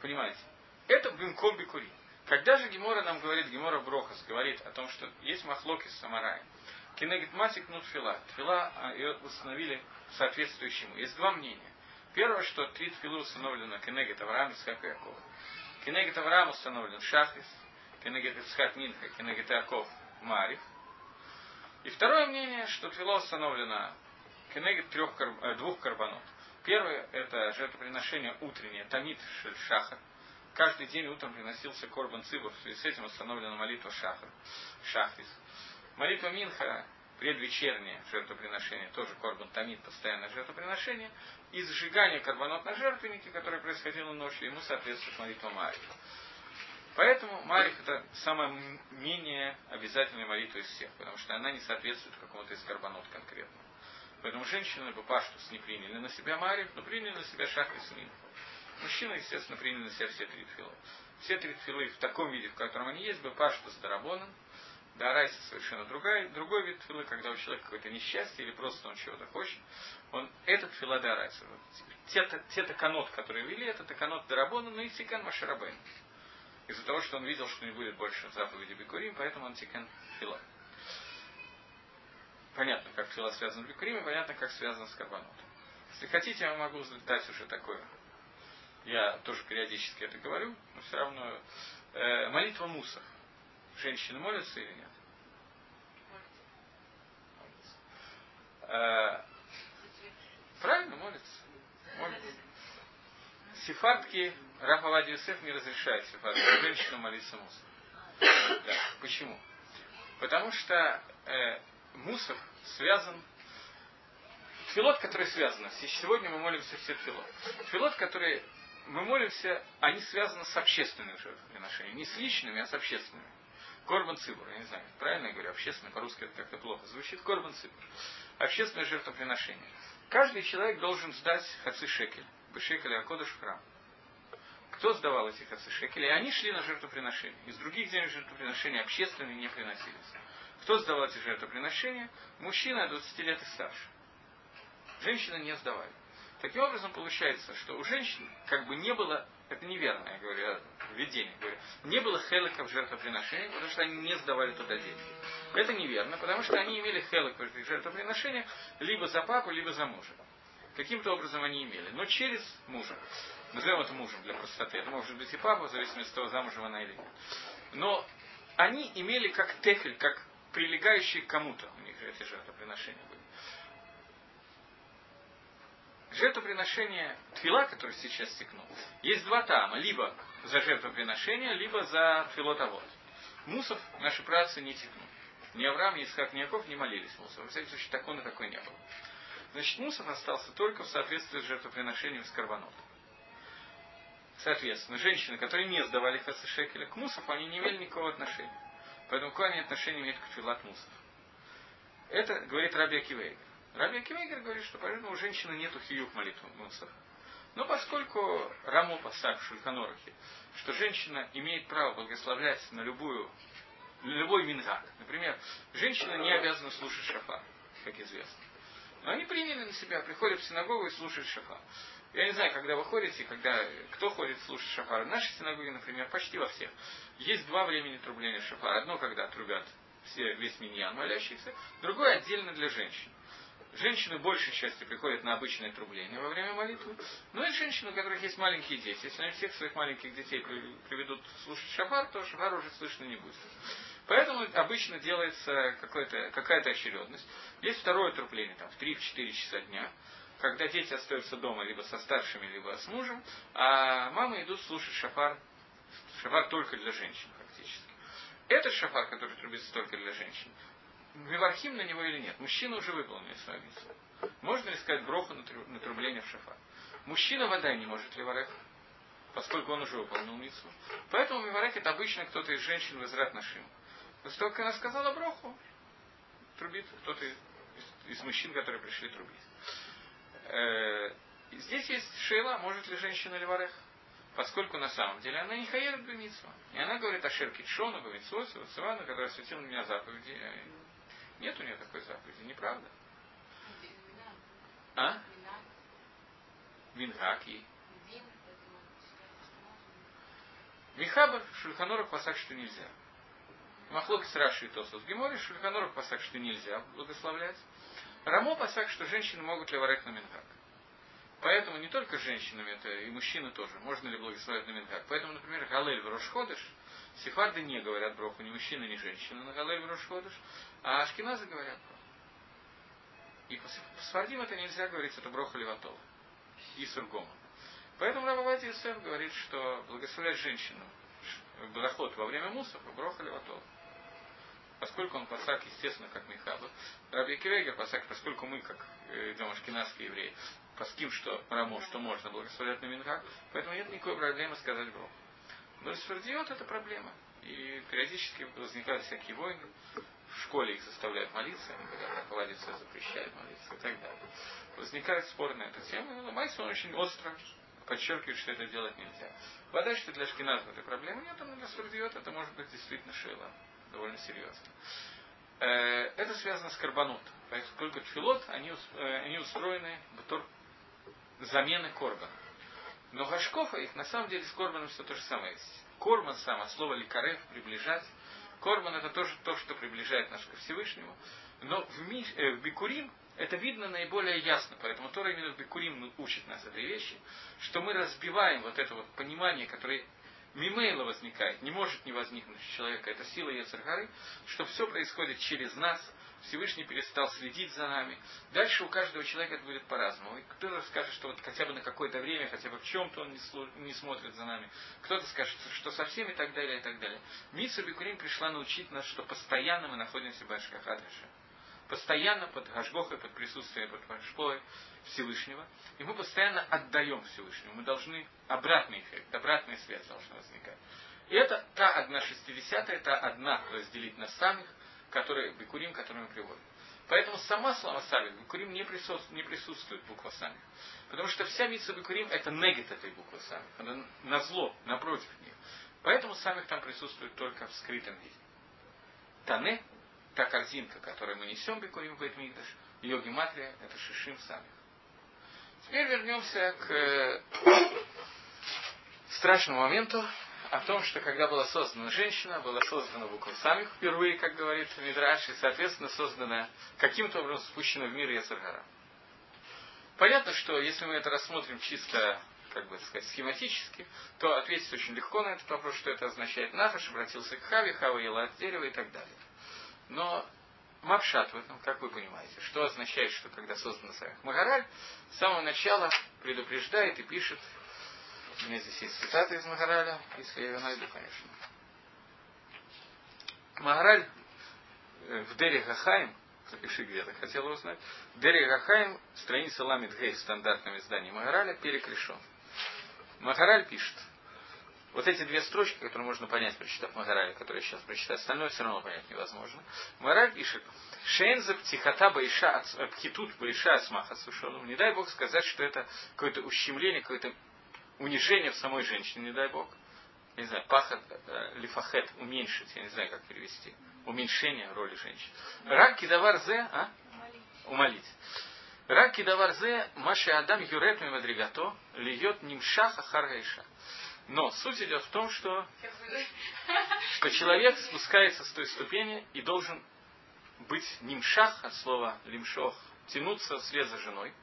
Понимаете? Это бимком бикури. Когда же Гемора нам говорит, Гемора Брохас говорит о том, что есть махлоки с самараем, кинегит масик нут фила. Фила ее установили соответствующему. Есть два мнения. Первое, что три тфилы установлено Кенегет Авраам, Исхак и Яков. Кенегет Авраам установлен Шахрис, Кенегет Исхак Минха, Кенегет Яков Марив. И второе мнение, что тфила установлено Кенегет трех, э, двух карбонот. Первое – это жертвоприношение утреннее, Тамид Шахар. Каждый день утром приносился Корбан Цибов, в связи с этим установлена молитва Шахар, Шахрис. Молитва Минха предвечернее жертвоприношение, тоже Корбан Тамид, постоянное жертвоприношение, и сжигание карбонот на жертвеннике, которое происходило ночью, ему соответствует молитва Марик. Поэтому Марик это самая менее обязательная молитва из всех, потому что она не соответствует какому-то из карбонот конкретному. Поэтому женщины бы паштус не приняли на себя Марик, но приняли на себя шах и смин. Мужчины, естественно, приняли на себя все три тфилы. Все три тфилы в таком виде, в котором они есть, бы паштус дарабонан, да, райса совершенно другая, другой вид филы, когда у человека какое-то несчастье или просто он чего-то хочет. Он, этот фила да райса. Те, те таканот, которые вели, это таканот дарабона, но и тикан машарабен. Из-за того, что он видел, что не будет больше заповеди Бикурим, поэтому он тикан фила. Понятно, как фила связан с Бикурим, и понятно, как связан с карбонотом. Если хотите, я могу дать уже такое. Я тоже периодически это говорю, но все равно. Э, молитва мусов. Женщины молятся или нет? Э, правильно, молятся. молятся. Сефардки, Рафавади Юсеф не разрешает сефардки женщинам молиться мусор. Да. Почему? Потому что э, мусор связан Филот, который связан. Сегодня мы молимся все филот. Филот, который мы молимся, они связаны с общественными жертвоприношениями. Не с личными, а с общественными. Корбан Цибур, я не знаю, правильно я говорю, общественное, по-русски это как-то плохо звучит. Корбан Цибур. Общественное жертвоприношение. Каждый человек должен сдать хаци шекель. Бешекель Акодыш в храм. Кто сдавал эти хаци шекели? И они шли на жертвоприношение. Из других земель жертвоприношения общественные не приносились. Кто сдавал эти жертвоприношения? Мужчина 20 лет и старше. Женщины не сдавали. Таким образом, получается, что у женщин как бы не было, это неверно, я говорю, я введение говорю, не было хеликов жертвоприношений, потому что они не сдавали туда деньги. Это неверно, потому что они имели хелик в жертвоприношениях либо за папу, либо за мужа. Каким-то образом они имели, но через мужа. Назовем это мужем для простоты. Это может быть и папа, в зависимости от того, замужем она или нет. Но они имели как техель, как прилегающие к кому-то у них эти жертвоприношения были жертвоприношение твила, который сейчас стекнул, есть два тама. Либо за жертвоприношение, либо за твилотовод. Мусов наши працы не текнут. Ни Авраам, ни Исхак, ни Яков не молились Мусов. Во всяком случае, такой на такой не было. Значит, Мусов остался только в соответствии с жертвоприношением с карбонотом. Соответственно, женщины, которые не сдавали хасышекеля к Мусов, они не имели никакого отношения. Поэтому какое они отношение имеют к филат Мусов? Это говорит Раби Акивейга. Раби Акимейгер говорит, что поэтому у женщины нету хиюк молитвы мусор. Но поскольку Рамо Пасак в Шульханорахе, что женщина имеет право благословлять на любую, на любой мингак. Например, женщина не обязана слушать шафар, как известно. Но они приняли на себя, приходят в синагогу и слушают шафар. Я не знаю, когда вы ходите, когда кто ходит слушать шафар. В нашей синагоге, например, почти во всех. Есть два времени трубления шафара. Одно, когда трубят все, весь миньян молящийся, другое отдельно для женщин. Женщины большей частью приходят на обычное трубление во время молитвы. Но и женщины, у которых есть маленькие дети. Если они всех своих маленьких детей приведут слушать шафар, то шафар уже слышно не будет. Поэтому обычно делается какая-то очередность. Есть второе трупление, там, в 3-4 часа дня, когда дети остаются дома либо со старшими, либо с мужем, а мамы идут слушать шафар, шафар только для женщин фактически. Этот шафар, который трубится только для женщин, Мивархим на него или нет. Мужчина уже выполнил свою миссию. Можно ли сказать броху на трубление в шафар? Мужчина вода не может ли варех, поскольку он уже выполнил миссу. Поэтому миварек это обычно кто-то из женщин в нашим. После того, как она сказала броху, трубит кто-то из, из мужчин, которые пришли трубить. Э, здесь есть шейла, может ли женщина ли варех? Поскольку на самом деле она не хаерит бемитсва. И она говорит о Шерке Шону, Бемитсосе, Цивану, который осветил меня заповеди нет у нее такой заповеди, неправда? А? Минхак и. Михабр Шульханорах пасак, что нельзя. Махлоки Раши и Тосос Гемори Шульханорах пасак, что нельзя благословлять. Рамо пасак, что женщины могут ли варить на Минхак. Поэтому не только женщинами, это и мужчины тоже. Можно ли благословлять на Минхак. Поэтому, например, Галель в Рошходыш, Сефарды не говорят броху ни мужчины, ни женщины на Галель Рошходыш, а Ашкиназы говорят броху. И по Сфардим это нельзя говорить, это броха Леватова. И Сургома. Поэтому Рабавати Юсеф говорит, что благословлять женщину брахот во время мусов броха Леватова. Поскольку он пасак, естественно, как Михаба. Раби Кивегер пасак, поскольку мы, как э, идем ашкенадские евреи, паским, что рамо, что можно благословлять на Минхак, поэтому нет никакой проблемы сказать броху. Но Сфардиот это проблема. И периодически возникают всякие войны в школе их заставляют молиться, они говорят, руководитель запрещает молиться и так далее. Возникает спор на эту тему, но Майсон очень остро подчеркивает, что это делать нельзя. Вода, что для шкиназов этой проблемы нет, но для сурдиот это может быть действительно шейла, довольно серьезно. Э, это связано с карбонотом. Поскольку тфилот, они, э, они устроены в замены корбана. Но гашкофа их на самом деле с корбаном все то же самое. Корбан сам, от слова ликарев, приближать, Корбан это тоже то, что приближает нас ко Всевышнему. Но в, ми, э, в Бикурим это видно наиболее ясно. Поэтому Тора именно в Бикурим учит нас этой вещи, что мы разбиваем вот это вот понимание, которое мимейла возникает, не может не возникнуть у человека, это сила Ецаргары, что все происходит через нас, Всевышний перестал следить за нами. Дальше у каждого человека это будет по-разному. Кто-то скажет, что вот хотя бы на какое-то время, хотя бы в чем-то он не, слу- не смотрит за нами. Кто-то скажет, что совсем и так далее, и так далее. Митса Бикурим пришла научить нас, что постоянно мы находимся в Башкахадыше. Постоянно под Гашгохой, под присутствием, под Башпой Всевышнего. И мы постоянно отдаем Всевышнему. Мы должны обратный эффект, обратная связь должна возникать. И это та одна шестидесятая, та одна разделить на самих, которые, Бекурим, которые мы приводим. Поэтому сама слова Сами, Бекурим не присутствует, не присутствует буква Сами. Потому что вся Митса Бекурим это негет этой буквы Сами. Она на зло, напротив них. Поэтому самих там присутствует только в скрытом виде. Тане, та корзинка, которую мы несем Бекурим в Бейтмигдаш, ее гематрия это Шишим Самих. Теперь вернемся к э, страшному моменту, о том, что когда была создана женщина, была создана буква самих впервые, как говорит Мидраш, и, соответственно, создана каким-то образом спущена в мир Яцергара. Понятно, что если мы это рассмотрим чисто, как бы сказать, схематически, то ответить очень легко на этот вопрос, что это означает. Нафаш обратился к Хаве, Хава ела от дерева и так далее. Но Мапшат в этом, как вы понимаете, что означает, что когда создана самих Магараль, с самого начала предупреждает и пишет у меня здесь есть цитата из Магараля, если я ее найду, конечно. Магараль э, в Дери Гахаим, запиши где-то, хотел узнать, в Дери Гахаим, страница Ламит Гей в стандартном издании Магараля, перекрешен. Магараль пишет, вот эти две строчки, которые можно понять, прочитав Магараля, которые я сейчас прочитаю, остальное все равно понять невозможно. Магараль пишет, Шенза птихата баиша, пхитут баиша асмаха сушону. Не дай Бог сказать, что это какое-то ущемление, какое-то унижение в самой женщине, не дай Бог. Я не знаю, пахат, э, лифахет, уменьшить, я не знаю, как перевести. Уменьшение роли женщин. Рак кидавар зе, а? Умолить. Рак кидавар зе, маши адам юрет мимадригато, льет нимшаха харгайша. Но суть идет в том, что, что человек спускается с той ступени и должен быть нимшах от слова лимшох, тянуться вслед за женой.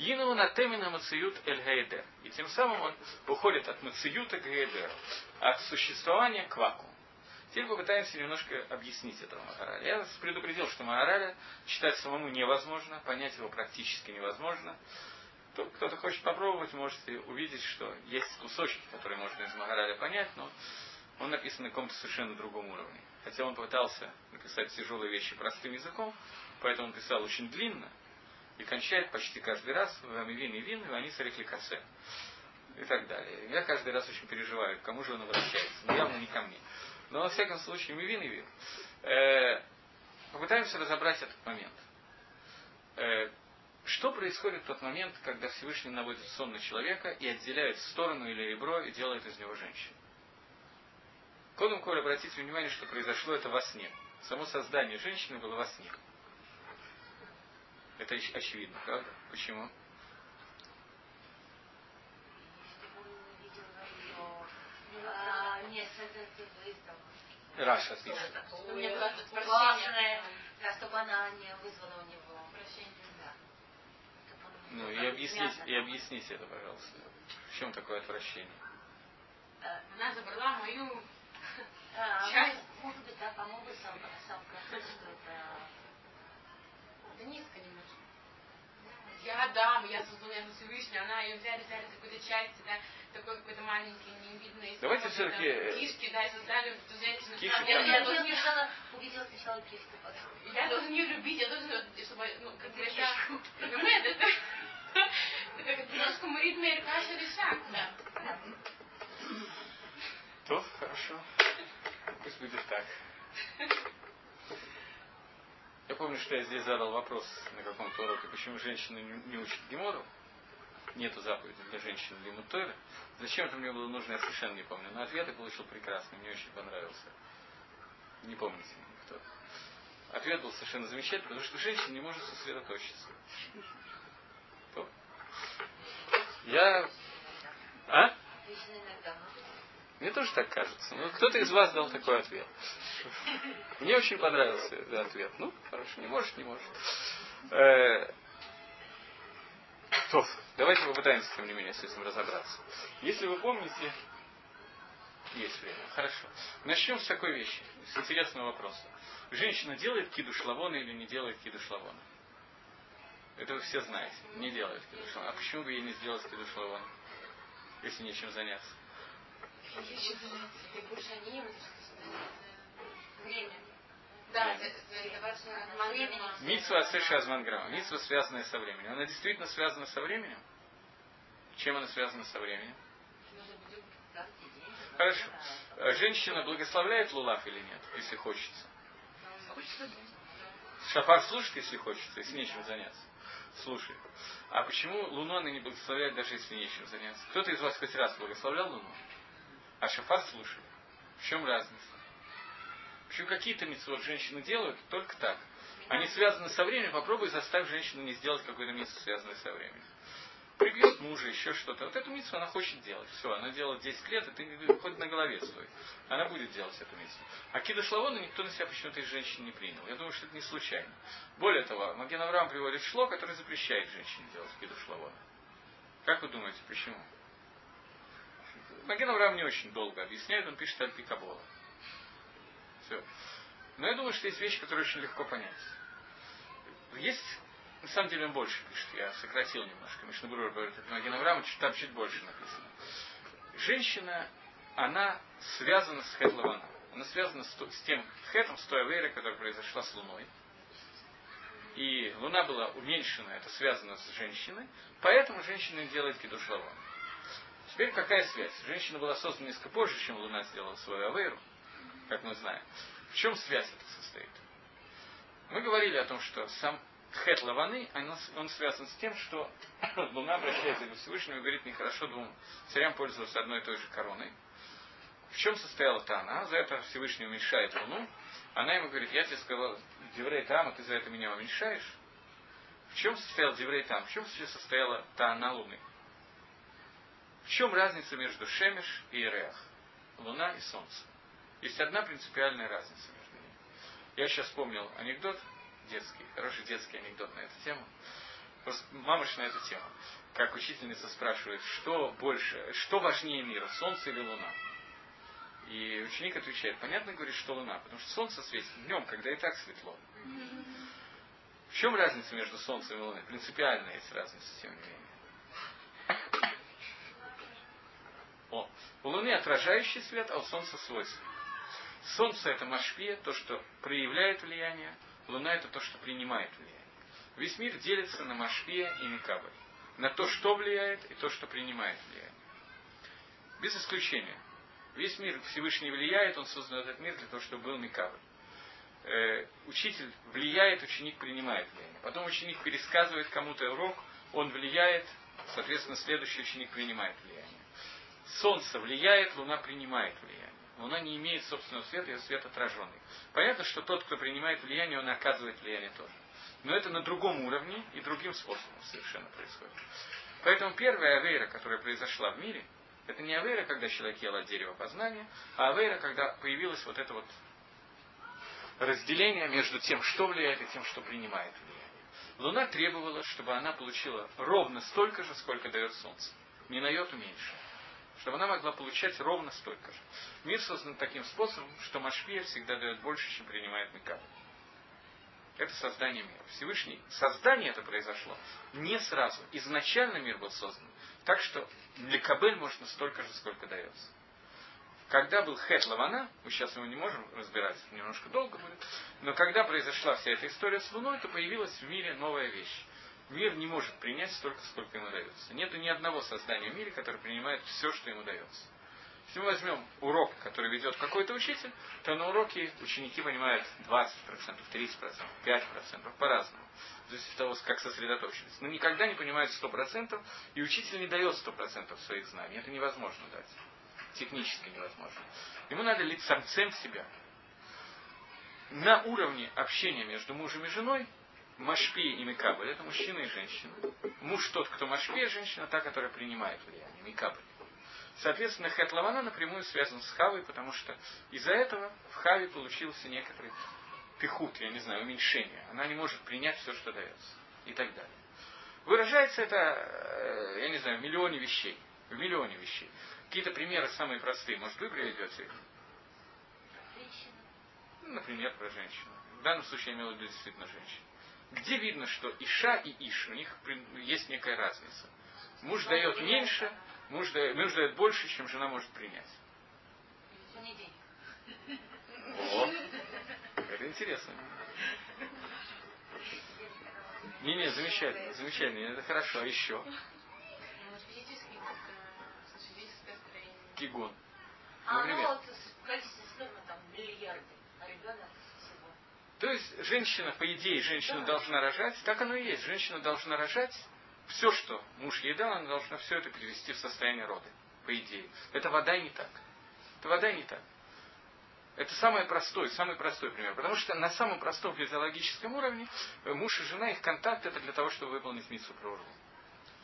Йину на темина мациют эль гейдер. И тем самым он уходит от мациюта к гейдеру, от существования к вакууму. Теперь попытаемся немножко объяснить этого Магараля. Я предупредил, что Магараля читать самому невозможно, понять его практически невозможно. Кто-то хочет попробовать, можете увидеть, что есть кусочки, которые можно из Магараля понять, но он написан на каком-то совершенно другом уровне. Хотя он пытался написать тяжелые вещи простым языком, поэтому он писал очень длинно, и кончает почти каждый раз вин и вин, они сарихли кассе. И так далее. Я каждый раз очень переживаю, к кому же он обращается. Но явно не ко мне. Но во всяком случае, мивин и вин. Э, попытаемся разобрать этот момент. Э, что происходит в тот момент, когда Всевышний наводит сон на человека и отделяет сторону или ребро и делает из него женщину? Кодом Коль, обратите внимание, что произошло это во сне. Само создание женщины было во сне. Это очевидно, правда? Почему? Раша пишет. Главное, чтобы она не вызвала у него прощение. Ну и объясните, и объясните это, пожалуйста. В чем такое отвращение? Она забрала мою [LAUGHS] А, часть. Может быть, да, по-моему, сам, сам что это Да низко немножко. Я дам, я создала я Всевышний, она ее взяли, взяли какой-то части, да, такой какой-то маленький, невидный. Давайте всё-таки, э, Кишки, да, и создали эту женщину. Кишки я, я, Я должен, сначала увидела сначала киску, потом. я должен ее любить, я должен, чтобы, ну, как бы [LAUGHS] это, понимаете, это, это как немножко мурит мэр каша решак, да. То, хорошо. Пусть будет так. Я помню, что я здесь задал вопрос на каком-то уроке, почему женщины не учат Гемору. Нету заповеди для женщин Лимут Тойра. Зачем это мне было нужно, я совершенно не помню. Но ответ я получил прекрасный, мне очень понравился. Не помните кто. Ответ был совершенно замечательный, потому что женщина не может сосредоточиться. То. Я... А? Мне тоже так кажется. Ну, кто-то из вас дал такой ответ. Мне очень понравился этот ответ. Ну, хорошо, не может, не может. Э, то, давайте попытаемся, тем не менее, с этим разобраться. Если вы помните, Есть время. Хорошо. Начнем с такой вещи, с интересного вопроса. Женщина делает кидуш лавона или не делает кидуш лавона? Это вы все знаете. Не делает кидуш лавона. А почему бы ей не сделать кидуш лавона? Если нечем заняться. Нечем заняться. Больше они им время. Да, это Митсва Асеша Азманграма. Митсва, связанная со временем. Она действительно связана со временем? Чем она связана со временем? Хорошо. Женщина благословляет лулав или нет, если хочется? Шафар слушает, если хочется, если нечем заняться. Слушай. А почему Луну она не благословляет, даже если нечем заняться? Кто-то из вас хоть раз благословлял Луну? А шафар слушает. В чем разница? Почему какие-то митцвот женщины делают только так? Они связаны со временем, попробуй заставь женщину не сделать какой-то митцв, связанный со временем. Прибьет мужа, еще что-то. Вот эту митцву она хочет делать. Все, она делает 10 лет, и ты хоть на голове стой. Она будет делать эту митцву. А Кида Шлавона никто на себя почему-то из женщин не принял. Я думаю, что это не случайно. Более того, Маген Авраам приводит шло, который запрещает женщине делать Кида Шлавона. Как вы думаете, почему? Маген Авраам не очень долго объясняет, он пишет Альпикабола. Все. Но я думаю, что есть вещи, которые очень легко понять. Есть, на самом деле он больше пишет, я сократил немножко. Мишнабрур говорит, это Маген Авраам, там чуть больше написано. Женщина, она связана с Хетлаваном. Она связана с, с тем хетом, с той аверой, которая произошла с Луной. И Луна была уменьшена, это связано с женщиной, поэтому женщина делает кидушлавон. Теперь какая связь? Женщина была создана несколько позже, чем Луна сделала свою аверу как мы знаем. В чем связь это состоит? Мы говорили о том, что сам Хет Лаваны, он связан с тем, что [COUGHS] Луна обращается к Всевышнему и говорит, нехорошо двум царям пользоваться одной и той же короной. В чем состояла-то она? За это Всевышний уменьшает Луну. Она ему говорит, я тебе сказал, Деврей а ты за это меня уменьшаешь. В чем состоял Деврей Там? В чем состояла та она Луны? В чем разница между Шемеш и Иреах? Луна и Солнце. Есть одна принципиальная разница между ними. Я сейчас вспомнил анекдот детский, хороший детский анекдот на эту тему. Просто мамыш на эту тему. Как учительница спрашивает, что больше, что важнее мира, солнце или луна? И ученик отвечает, понятно, говорит, что луна, потому что солнце светит днем, когда и так светло. В чем разница между солнцем и луной? Принципиальная есть разница, тем не менее. О, у луны отражающий свет, а у солнца свой свет. Солнце это машпия, то, что проявляет влияние, Луна это то, что принимает влияние. Весь мир делится на машпия и микабель. На то, что влияет, и то, что принимает влияние. Без исключения. Весь мир Всевышний влияет, он создан этот мир для того, чтобы был микабель. Э, учитель влияет, ученик принимает влияние. Потом ученик пересказывает кому-то урок, он влияет, соответственно, следующий ученик принимает влияние. Солнце влияет, Луна принимает влияние. Луна не имеет собственного света, ее свет отраженный. Понятно, что тот, кто принимает влияние, он оказывает влияние тоже. Но это на другом уровне и другим способом совершенно происходит. Поэтому первая авейра, которая произошла в мире, это не авейра, когда человек ел от дерева познания, а авейра, когда появилось вот это вот разделение между тем, что влияет, и тем, что принимает влияние. Луна требовала, чтобы она получила ровно столько же, сколько дает Солнце. Не на йоту меньше чтобы она могла получать ровно столько же. Мир создан таким способом, что Машпия всегда дает больше, чем принимает Микаб. Это создание мира. Всевышний создание это произошло не сразу. Изначально мир был создан. Так что для Кабель можно столько же, сколько дается. Когда был Хет Лавана, мы сейчас его не можем разбирать, немножко долго будет, но когда произошла вся эта история с Луной, то появилась в мире новая вещь мир не может принять столько, сколько ему дается. Нету ни одного создания в мире, которое принимает все, что ему дается. Если мы возьмем урок, который ведет какой-то учитель, то на уроке ученики понимают 20%, 30%, 5%, по-разному. Зависит от того, как сосредоточились. Но никогда не понимают 100%, и учитель не дает 100% своих знаний. Это невозможно дать. Технически невозможно. Ему надо лить самцем себя. На уровне общения между мужем и женой Машпи и Микабль – это мужчина и женщина. Муж тот, кто Машпи, а женщина та, которая принимает влияние, Микабль. Соответственно, Хетлавана напрямую связан с Хавой, потому что из-за этого в Хаве получился некоторый пихут, я не знаю, уменьшение. Она не может принять все, что дается. И так далее. Выражается это, э, я не знаю, в миллионе вещей. в миллионе вещей. Какие-то примеры самые простые, может, вы приведете их? Ну, например, про женщину. В данном случае я имел в виду действительно женщин. Где видно, что Иша и Иш, у них есть некая разница. Муж дает меньше, муж дает, муж дает больше, чем жена может принять. О, это интересно. Не, не, замечательно, замечательно, это хорошо, а еще? Кигон. А ну вот спермы там миллиарды, а ребенок. То есть женщина, по идее, женщина должна рожать, так оно и есть. Женщина должна рожать, все, что муж ей дал, она должна все это перевести в состояние рода, по идее. Это вода не так. Это вода не так. Это самый простой, самый простой пример. Потому что на самом простом физиологическом уровне э, муж и жена, их контакт это для того, чтобы выполнить митсу прорву.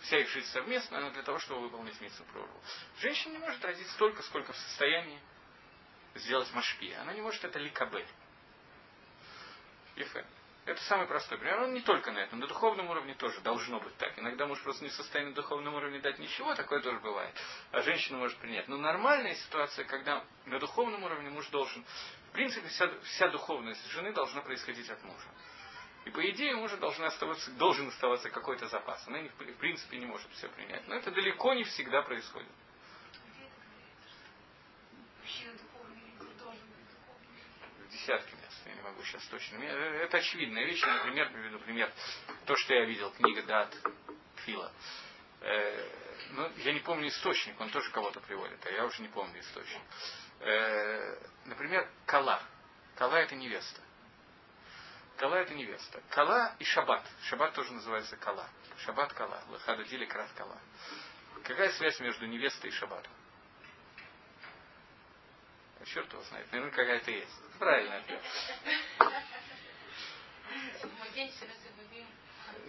Вся их жизнь совместно, она для того, чтобы выполнить митсу прорву. Женщина не может родить столько, сколько в состоянии сделать машпия. Она не может это ликабель. Ефе. Это самый простой пример. Он не только на этом, на духовном уровне тоже должно быть так. Иногда муж просто не в состоянии на духовном уровне дать ничего, такое тоже бывает. А женщина может принять. Но нормальная ситуация, когда на духовном уровне муж должен... В принципе, вся, вся духовность жены должна происходить от мужа. И по идее у мужа должен оставаться, должен оставаться какой-то запас. Она не- в принципе не может все принять. Но это далеко не всегда происходит. В десятки я не могу сейчас точно. Э, Это очевидная вещь, например, приведу пример. То, что я видел, книга Дат Фила. Э, ну, я не помню источник, он тоже кого-то приводит, а я уже не помню источник. Э, например, Кала. Кала это невеста. Кала это невеста. Кала и Шаббат. Шаббат тоже называется Кала. Шаббат Кала. Лахада Дили Крат Кала. Какая связь между невестой и Шаббатом? Черт его знает. Наверное, какая-то есть. Правильно ответ.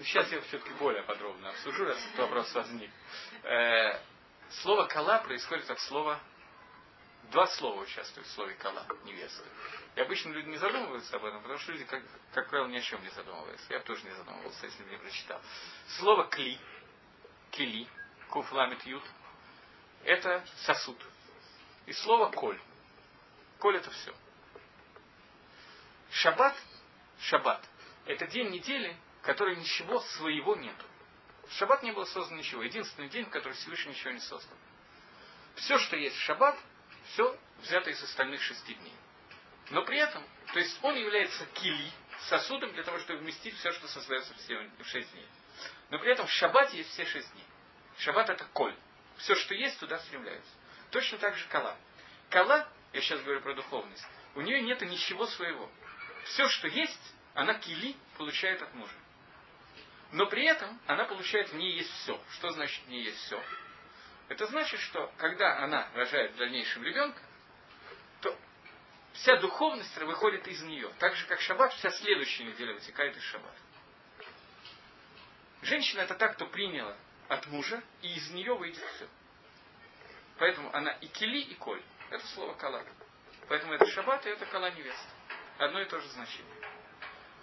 Сейчас я все-таки более подробно обсужу, раз этот вопрос возник. Э, слово кала происходит от слова... Два слова участвуют в слове кала, невеста. И обычно люди не задумываются об этом, потому что люди, как, как правило, ни о чем не задумываются. Я бы тоже не задумывался, если бы не прочитал. Слово кли, кили, куфламит ют, это сосуд. И слово коль. Коль это все. Шаббат, шаббат, это день недели, который ничего своего нету. В шаббат не было создано ничего. Единственный день, в который Всевышний ничего не создал. Все, что есть в шаббат, все взято из остальных шести дней. Но при этом, то есть он является кили, сосудом для того, чтобы вместить все, что создается в шесть дней. Но при этом в шаббате есть все шесть дней. Шаббат это коль. Все, что есть, туда стремляются. Точно так же кала. Кала, я сейчас говорю про духовность, у нее нет ничего своего. Все, что есть, она кили получает от мужа. Но при этом она получает в ней есть все. Что значит в ней есть все? Это значит, что когда она рожает в дальнейшем ребенка, то вся духовность выходит из нее. Так же, как шаббат, вся следующая неделя вытекает из шаббата. Женщина это так, кто приняла от мужа, и из нее выйдет все. Поэтому она и кили, и коль. Это слово кала. Поэтому это шаббат, и это кала невеста. Одно и то же значение.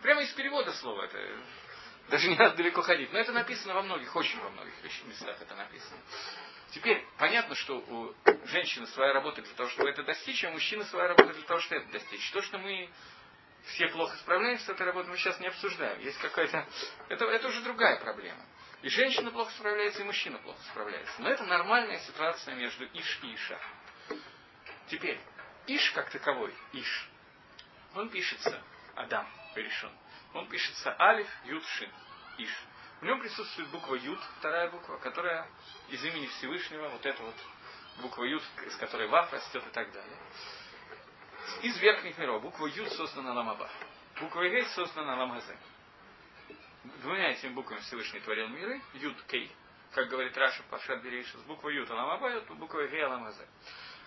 Прямо из перевода слова это даже не надо далеко ходить. Но это написано во многих, очень во многих местах это написано. Теперь понятно, что у женщины своя работа для того, чтобы это достичь, а у мужчины своя работа для того, чтобы это достичь. То, что мы все плохо справляемся с этой работой, мы сейчас не обсуждаем. Есть какая-то... Это, это уже другая проблема. И женщина плохо справляется, и мужчина плохо справляется. Но это нормальная ситуация между Иш и Иша. Теперь, Иш как таковой, Иш, он пишется, Адам решен. Он пишется Алиф, Юд, Шин, Иш. В нем присутствует буква Юд, вторая буква, которая из имени Всевышнего, вот эта вот буква Юд, из которой Вав растет и так далее. Из верхних миров буква Юд создана Ламаба. Буква Гей создана Ламазе. Двумя этими буквами Всевышний творил миры, Юд Кей, как говорит Раша Пашат Берейшис, буква Юд Аламаба, буква Гей Аламазе.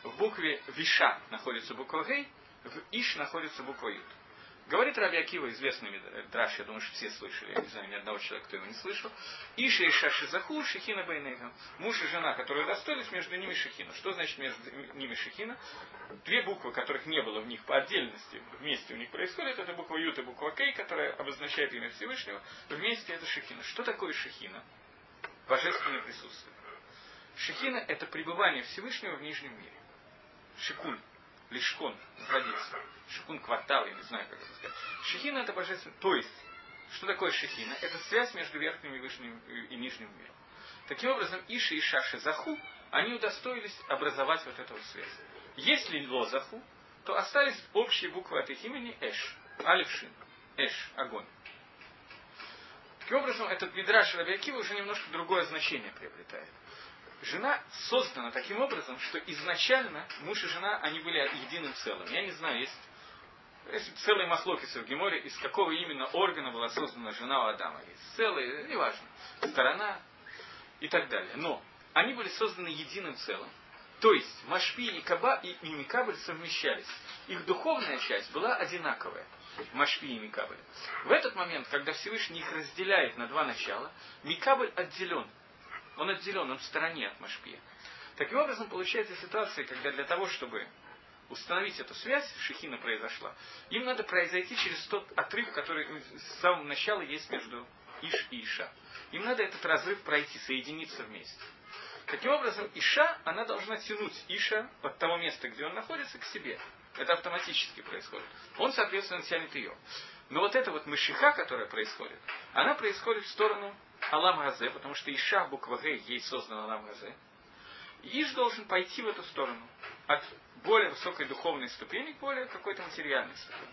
В букве Виша находится буква Гей, в Иш находится буква Юд. Говорит Раби Акива, известный Драш, я думаю, что все слышали, я не знаю ни одного человека, кто его не слышал. Иша и Шаши Заху, Шехина Байнегам. Муж и жена, которые достались, между ними Шехина. Что значит между ними Шехина? Две буквы, которых не было в них по отдельности, вместе у них происходит, это буква Ют и буква Кей, которая обозначает имя Всевышнего. Вместе это Шехина. Что такое Шехина? Божественное присутствие. Шехина – это пребывание Всевышнего в нижнем мире. Шикун, лишкон, находиться. Шикун квартал, я не знаю, как это сказать. Шехина – это божественное. То есть, что такое шехина? Это связь между верхним и, высшим, и нижним миром. Таким образом, Иши и Шаши Заху, они удостоились образовать вот эту вот связь. Если Лозаху, то остались общие буквы от их имени Эш, Алифшин, Эш, огонь. Таким образом, этот Мидраш Рабиакива уже немножко другое значение приобретает. Жена создана таким образом, что изначально муж и жена, они были единым целым. Я не знаю, есть, есть целые махлокисы в Геморе, из какого именно органа была создана жена у Адама. Есть целые, неважно, сторона и так далее. Но они были созданы единым целым. То есть Машпи и Каба и Микабль совмещались. Их духовная часть была одинаковая. Машпи и Микабль. В этот момент, когда Всевышний их разделяет на два начала, Микабль отделен. Он отделен, он в стороне от Машпия. Таким образом, получается ситуация, когда для того, чтобы установить эту связь, Шехина произошла, им надо произойти через тот отрыв, который с самого начала есть между Иш и Иша. Им надо этот разрыв пройти, соединиться вместе. Таким образом, Иша, она должна тянуть Иша от того места, где он находится, к себе. Это автоматически происходит. Он, соответственно, тянет ее. Но вот эта вот мышиха, которая происходит, она происходит в сторону Алам Газе, потому что Иша, буква Г, ей создан Алам Газе. Иш должен пойти в эту сторону. От более высокой духовной ступени к более какой-то материальной ступени.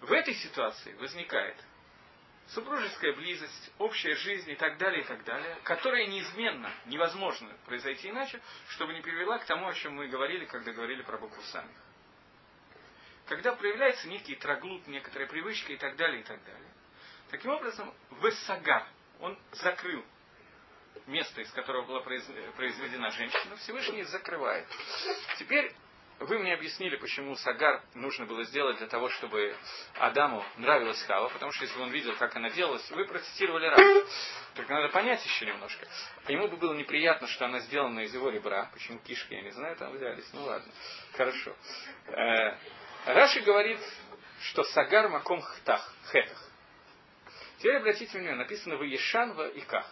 В этой ситуации возникает супружеская близость, общая жизнь и так далее, и так далее, которая неизменно, невозможно произойти иначе, чтобы не привела к тому, о чем мы говорили, когда говорили про букву самих. Когда проявляется некий троглут, некоторая привычка и так далее, и так далее. Таким образом, Весагар, он закрыл место, из которого была произведена женщина, Всевышний закрывает. Теперь вы мне объяснили, почему Сагар нужно было сделать для того, чтобы Адаму нравилась Хава, потому что если он видел, как она делалась, вы процитировали раз. Только надо понять еще немножко. Ему бы было неприятно, что она сделана из его ребра. Почему кишки, я не знаю, там взялись. Ну ладно, хорошо. Э, Раши говорит, что Сагар маком хтах, хетах. Теперь обратите внимание, написано в Ешанва и Ках.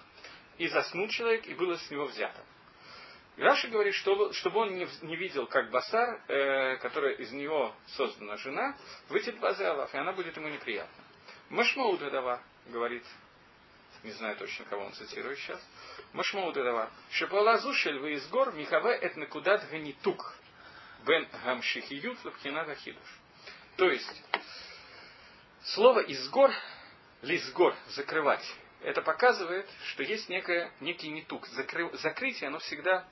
И заснул человек, и было с него взято. И Раша говорит, чтобы, чтобы он не, не видел, как басар, э, которая из него создана жена, выйдет базелов, и она будет ему неприятна. Машмоу дадава, говорит, не знаю точно, кого он цитирует сейчас. Машмоу дадава. Шепалазу шель вы из гор, михаве эт накудат ганитук. Бен гамшихиют лапхина гахидуш. То есть, слово из гор, лис гор, закрывать, это показывает, что есть некое, некий нетук. Закры, закрытие, оно всегда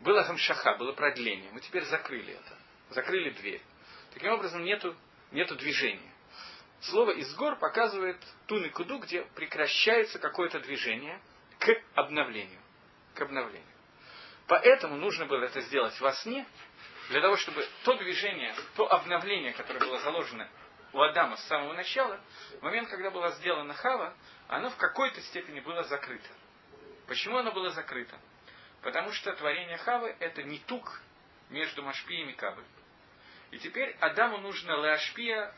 было гамшаха, было продление. Мы теперь закрыли это. Закрыли дверь. Таким образом, нету, нету движения. Слово из гор показывает ту никуду, где прекращается какое-то движение к обновлению. К обновлению. Поэтому нужно было это сделать во сне, для того, чтобы то движение, то обновление, которое было заложено у Адама с самого начала, в момент, когда была сделана Хава, оно в какой-то степени было закрыто. Почему оно было закрыто? Потому что творение Хавы – это не тук между Машпием и Кабой. И теперь Адаму нужно Лашпия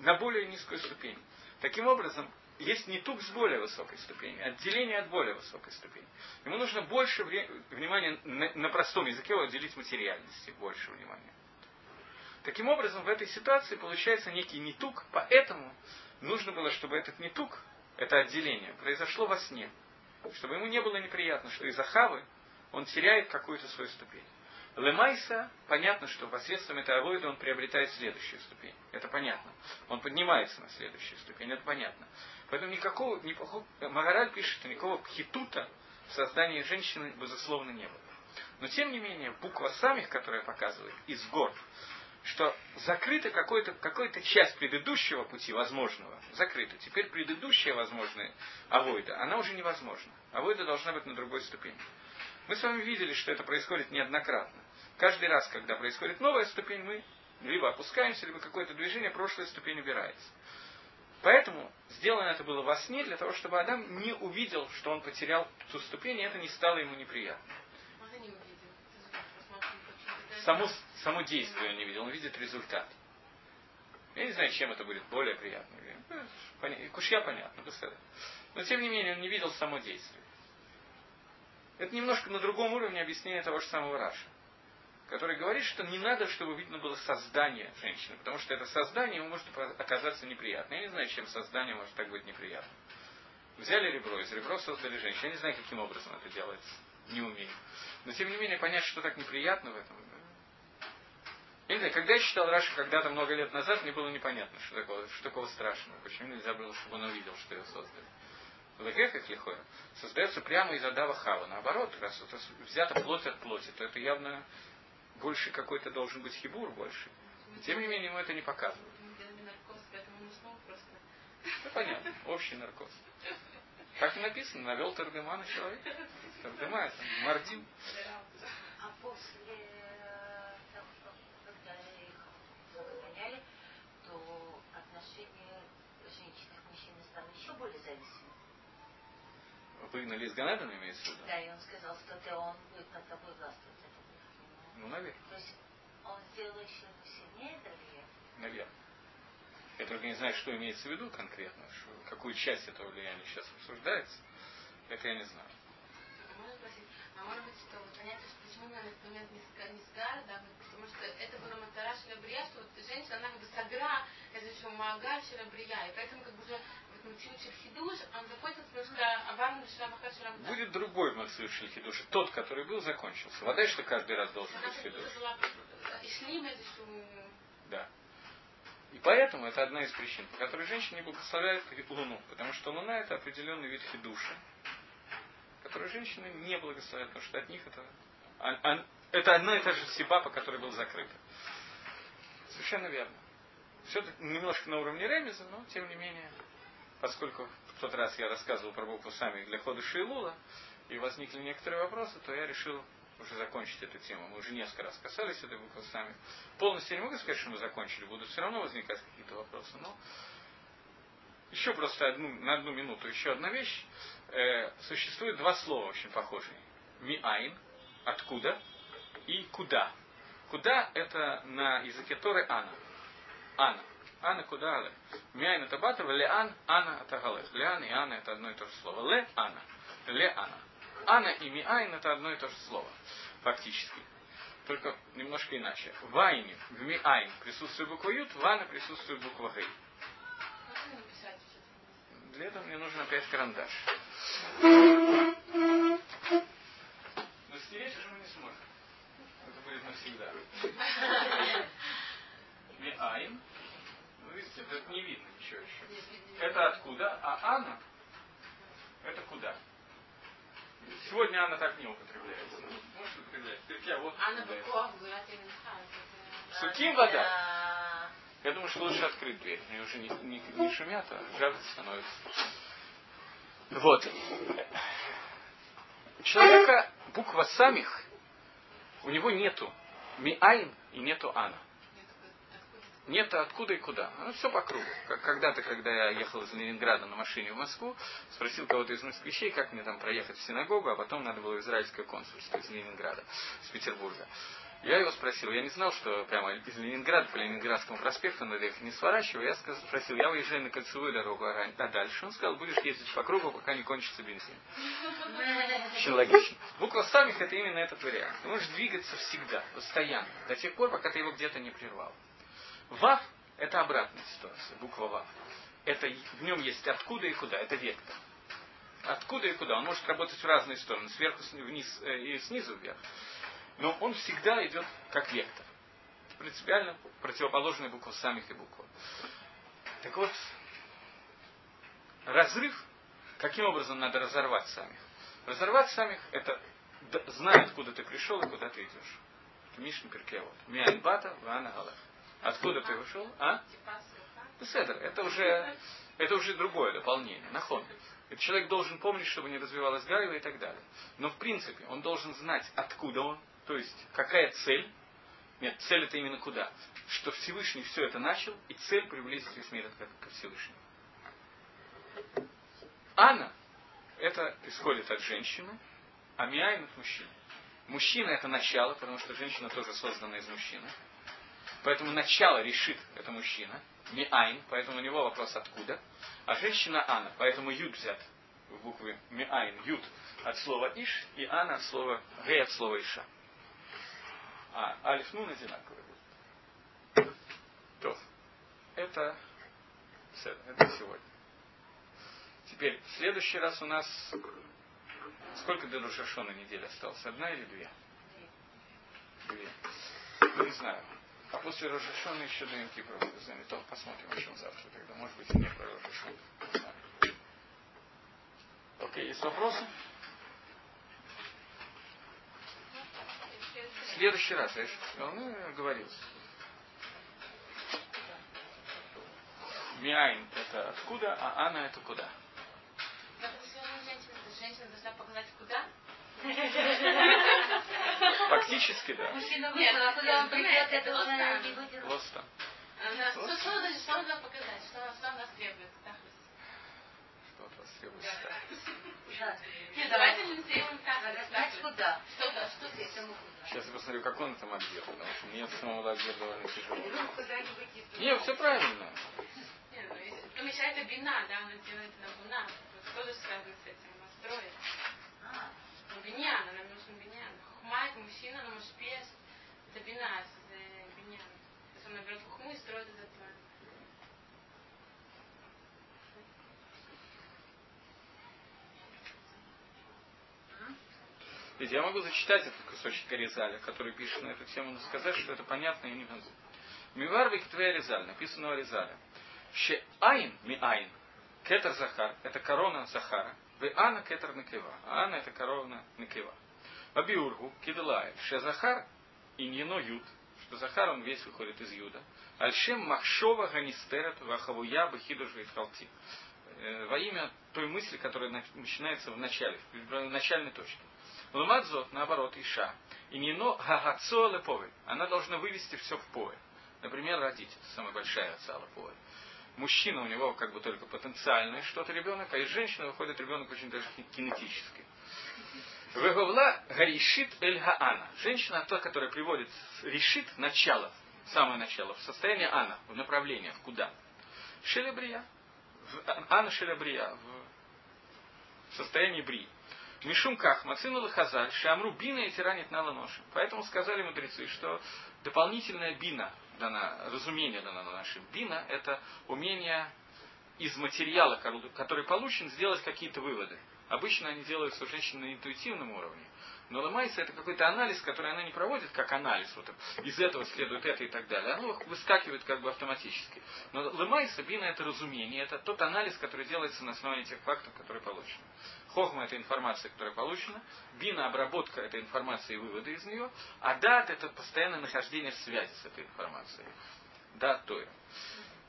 на более низкую ступень. Таким образом, есть не тук с более высокой ступени, отделение от более высокой ступени. Ему нужно больше внимания на простом языке уделить материальности, больше внимания. Таким образом, в этой ситуации получается некий нетук, поэтому нужно было, чтобы этот нетук, это отделение, произошло во сне. Чтобы ему не было неприятно, что из-за хавы он теряет какую-то свою ступень. Лемайса, понятно, что посредством этой авойды он приобретает следующую ступень. Это понятно. Он поднимается на следующую ступень, это понятно. Поэтому никакого, никакого Магараль пишет, что никакого пхитута в создании женщины, безусловно, не было. Но, тем не менее, буква самих, которая показывает, из гор, что закрыта какая-то какая часть предыдущего пути возможного, закрыта. Теперь предыдущая возможная авойда, она уже невозможна. Авойда должна быть на другой ступени. Мы с вами видели, что это происходит неоднократно. Каждый раз, когда происходит новая ступень, мы либо опускаемся, либо какое-то движение, прошлая ступень убирается. Поэтому сделано это было во сне, для того, чтобы Адам не увидел, что он потерял ту ступень, и это не стало ему неприятно. Само, само действие он не видел, он видит результат. Я не знаю, чем это будет более приятно. Кушья понятно, Но тем не менее он не видел само действие. Это немножко на другом уровне объяснения того же самого Раша, который говорит, что не надо, чтобы видно было создание женщины, потому что это создание ему может оказаться неприятно. Я не знаю, чем создание может так быть неприятно. Взяли ребро, из ребра создали женщину. Я не знаю, каким образом это делается. Не умею. Но тем не менее, понять, что так неприятно в этом. Знаю, когда я читал Раша когда-то много лет назад, мне было непонятно, что такого, что такого страшного. Почему нельзя было, чтобы он увидел, что ее создали. Лагех их лихой создается прямо из Адава Хава. Наоборот, раз это взято плоть от плоти, то это явно больше какой-то должен быть хибур больше. Тем не менее, ему это не показывают. Ну, понятно, общий наркоз. Как написано, навел Тардемана человек. Тардема это Мардим. А после того, когда их выгоняли, то отношения женщин к мужчине стало еще более зависимым. Выгнали из Ганадана, имеется в виду? Да, и он сказал, что ты, он будет над тобой властвовать. Ну, наверное. То есть он сделал еще сильнее это влияние? Наверное. Я только не знаю, что имеется в виду конкретно, что, какую часть этого влияния сейчас обсуждается. Это я не знаю. Можно спросить, а может быть, что вот понятно, что почему на этот момент не, ска, не скар, да, потому что это было матара шелябрия, что вот женщина, она как бы сагра, это еще маага шелябрия, и поэтому как бы уже Будет другой Мацию Шельхидуш. Тот, который был, закончился. Вода, что каждый раз должен быть хидуш. Да. И поэтому это одна из причин, по которой женщины не благословляют Луну. Потому что Луна это определенный вид хидуша, который женщины не благословляют, потому что от них это... А, а, это одна и та же сиба, по которой был закрыт. Совершенно верно. Все немножко на уровне ремеза, но тем не менее, поскольку в тот раз я рассказывал про букву сами для хода Шейлула, и возникли некоторые вопросы, то я решил уже закончить эту тему. Мы уже несколько раз касались этой буквы сами. Полностью не могу сказать, что мы закончили, будут все равно возникать какие-то вопросы. Но еще просто одну, на одну минуту, еще одна вещь. Э, существует два слова очень похожие. Миайн, откуда, и куда. Куда это на языке Торы Ана. Ана. Ана куда але. Миайн это батова, леан, ана это галех. Леан и ана это одно и то же слово. Ле ана. Ле ана. Ана и Миайн это одно и то же слово, фактически. Только немножко иначе. В Айне, в Миайн присутствует буква Ют, в Ана присутствует буква Гей. Для этого мне нужен опять карандаш. Но стереть уже мы не сможем. Это будет навсегда. [LAUGHS] Миайн. Видите, это не видно ничего еще. Это откуда? А Ана это куда? Сегодня она так не употребляется. Может употреблять. Перкя, вот. Анна. Суким вода. Я думаю, что лучше открыть дверь. Они уже не, не, не шумят, а жарко становится. Вот. Человека буква самих, у него нету миайн и нету ана. Нет, откуда и куда. Оно все по кругу. Когда-то, когда я ехал из Ленинграда на машине в Москву, спросил кого-то из москвичей, как мне там проехать в синагогу, а потом надо было израильское консульство из Ленинграда, с Петербурга. Я его спросил, я не знал, что прямо из Ленинграда по Ленинградскому проспекту надо их не сворачивать. Я спросил, я выезжаю на кольцевую дорогу, а дальше? Он сказал, будешь ездить по кругу, пока не кончится бензин. Очень логично. Буква самих это именно этот вариант. Ты можешь двигаться всегда, постоянно, до тех пор, пока ты его где-то не прервал. Вав – это обратная ситуация, буква Вав. Это, в нем есть откуда и куда, это вектор. Откуда и куда? Он может работать в разные стороны, сверху вниз э, и снизу вверх. Но он всегда идет как вектор. Принципиально противоположная буква самих и буква. Так вот, разрыв, каким образом надо разорвать самих? Разорвать самих – это знать, откуда ты пришел и куда ты идешь. Мишна Перкеот. Миайн бата, вана галах. Откуда ты вышел? А? Беседер. Это уже, это уже другое дополнение. Нахон. Человек должен помнить, чтобы не развивалась гайва и так далее. Но в принципе он должен знать, откуда он, то есть какая цель. Нет, цель это именно куда. Что Всевышний все это начал, и цель приблизить весь мир к Всевышнему. אנה, это исходит от женщины, а מאין от мужчины. Мужчина это начало, потому что женщина тоже создана из мужчины. Поэтому начало ראשית это мужчина, מאין, поэтому у него вопрос откуда. А женщина אנה, поэтому יוד взят в букве מאין, יוד от слова איש и אנה от слова гей от слова אישה. А אלף נון одинаковые. То. Это, это сегодня. Теперь, в следующий раз у нас сколько до Рошашона недель осталось? Одна или две? Две. Ну, не знаю. А после Рошашона еще до Кипра то посмотрим, о чем завтра тогда. Может быть, и не про Рошашон. Окей, есть вопросы? В следующий раз, я сказал, ну, я говорил. Миайн это откуда, а Анна это куда? Женщина должна показать куда? [LAUGHS] Фактически, да. Мужчина вышел, а куда он придет, это уже не будет. Лоста. Она, что, значит, что она должна показать? Что, что она нас требует? Что от вас требуется? Да. Нет, давайте не сделаем так. Знать куда? Что, да, что здесь? Сейчас я посмотрю, как он там отдел, потому что мне самому отдел довольно тяжело. Ну, куда-нибудь из- Не, все правильно. Нет, ну, если помещается бина, да, она делает на буна. Что же связано с этим? Она строит. А, Ну, биньян, нам нужен биньян. Это мужчина, но мушпес. Это бина, это биньян. То есть он наберет хухму и строит этот план. Ведь я могу зачитать этот кусочек Аризаля, который пишет на эту тему, но сказать, что это понятно, я не могу. Мивар Виктве Аризаль, написано у Аризаля. Ще айн ми айн, кетер Захар, это корона Захара, вы ана кетер Накива, а ана это корона Накива. Абиургу, Кидалай, Ше Захар, иньено Юд, что Захар он весь выходит из Юда. Альшем Махшова Ганистерет Вахавуя Бахидуш Витхалти. Э, Во имя той мысли, которая начинается в начале, в начальной точке. Ламадзот, наоборот, Иша. И нино гагацо лепове. Она должна вывести все в поле. Например, родить. Это самая большая отца лепове. Мужчина у него как бы только потенциальное что-то ребенок, а из женщины выходит ребенок очень даже кинетический. Веговла гаришит эль гаана. Женщина та, которая приводит решит начало, самое начало, в состояние ана, в направлениях, куда? Шелебрия. В- Ана шелебрия. В состоянии брии. Мишум ках, мацину лахазаль, шамру бина и тиранит на ланоши. Поэтому сказали мудрецы, что дополнительная бина дана, разумение дано на нашим. Бина – это умение из материала, который получен, сделать какие-то выводы. Обычно они делаются у женщин на интуитивном уровне. Но ломайса это какой-то анализ, который она не проводит как анализ. Вот из этого следует это и так далее. Оно выскакивает как бы автоматически. Но ломайса, бина это разумение, это тот анализ, который делается на основании тех фактов, которые получены. Хохма это информация, которая получена. Бина обработка этой информации и выводы из нее. А дат это постоянное нахождение в связи с этой информацией. Дат то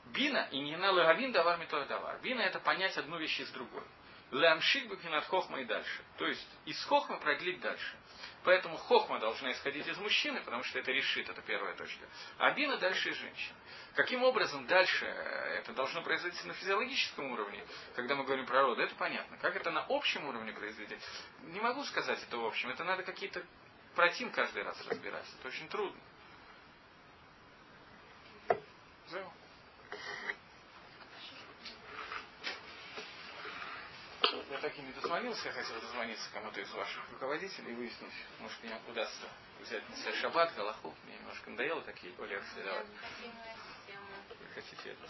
Бина и не на лагавин давар давар. Бина это понять одну вещь из другой. Лямшик букинат хохма и дальше. То есть из хохма продлить дальше. Поэтому хохма должна исходить из мужчины, потому что это решит, это первая точка. А бина дальше из женщины. Каким образом дальше это должно произойти на физиологическом уровне, когда мы говорим про роды, это понятно. Как это на общем уровне произведет, не могу сказать это в общем. Это надо какие-то против каждый раз разбирать. Это очень трудно. Зел. Я так и не дозвонился, я хотел дозвониться кому-то из ваших руководителей и выяснить, может мне удастся взять на себя шаббат, галаху. Мне немножко надоело такие лекции давать. Вы хотите это?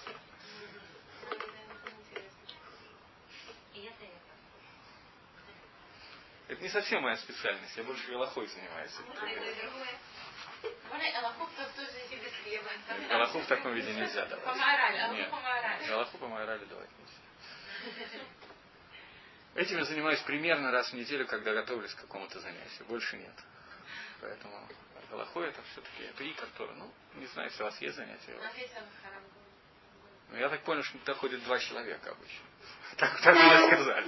Это не совсем моя специальность, я больше галахой занимаюсь. Галаху в таком виде нельзя давать. Галаху по морали давать нельзя. Этим я занимаюсь примерно раз в неделю, когда готовлюсь к какому-то занятию. Больше нет. Поэтому Галаху это все-таки это и Тора. Ну, не знаю, если у вас есть занятия. Ну, я так понял, что туда ходит два человека обычно. [LAUGHS] Так, так мне сказали.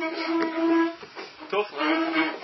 То ладно.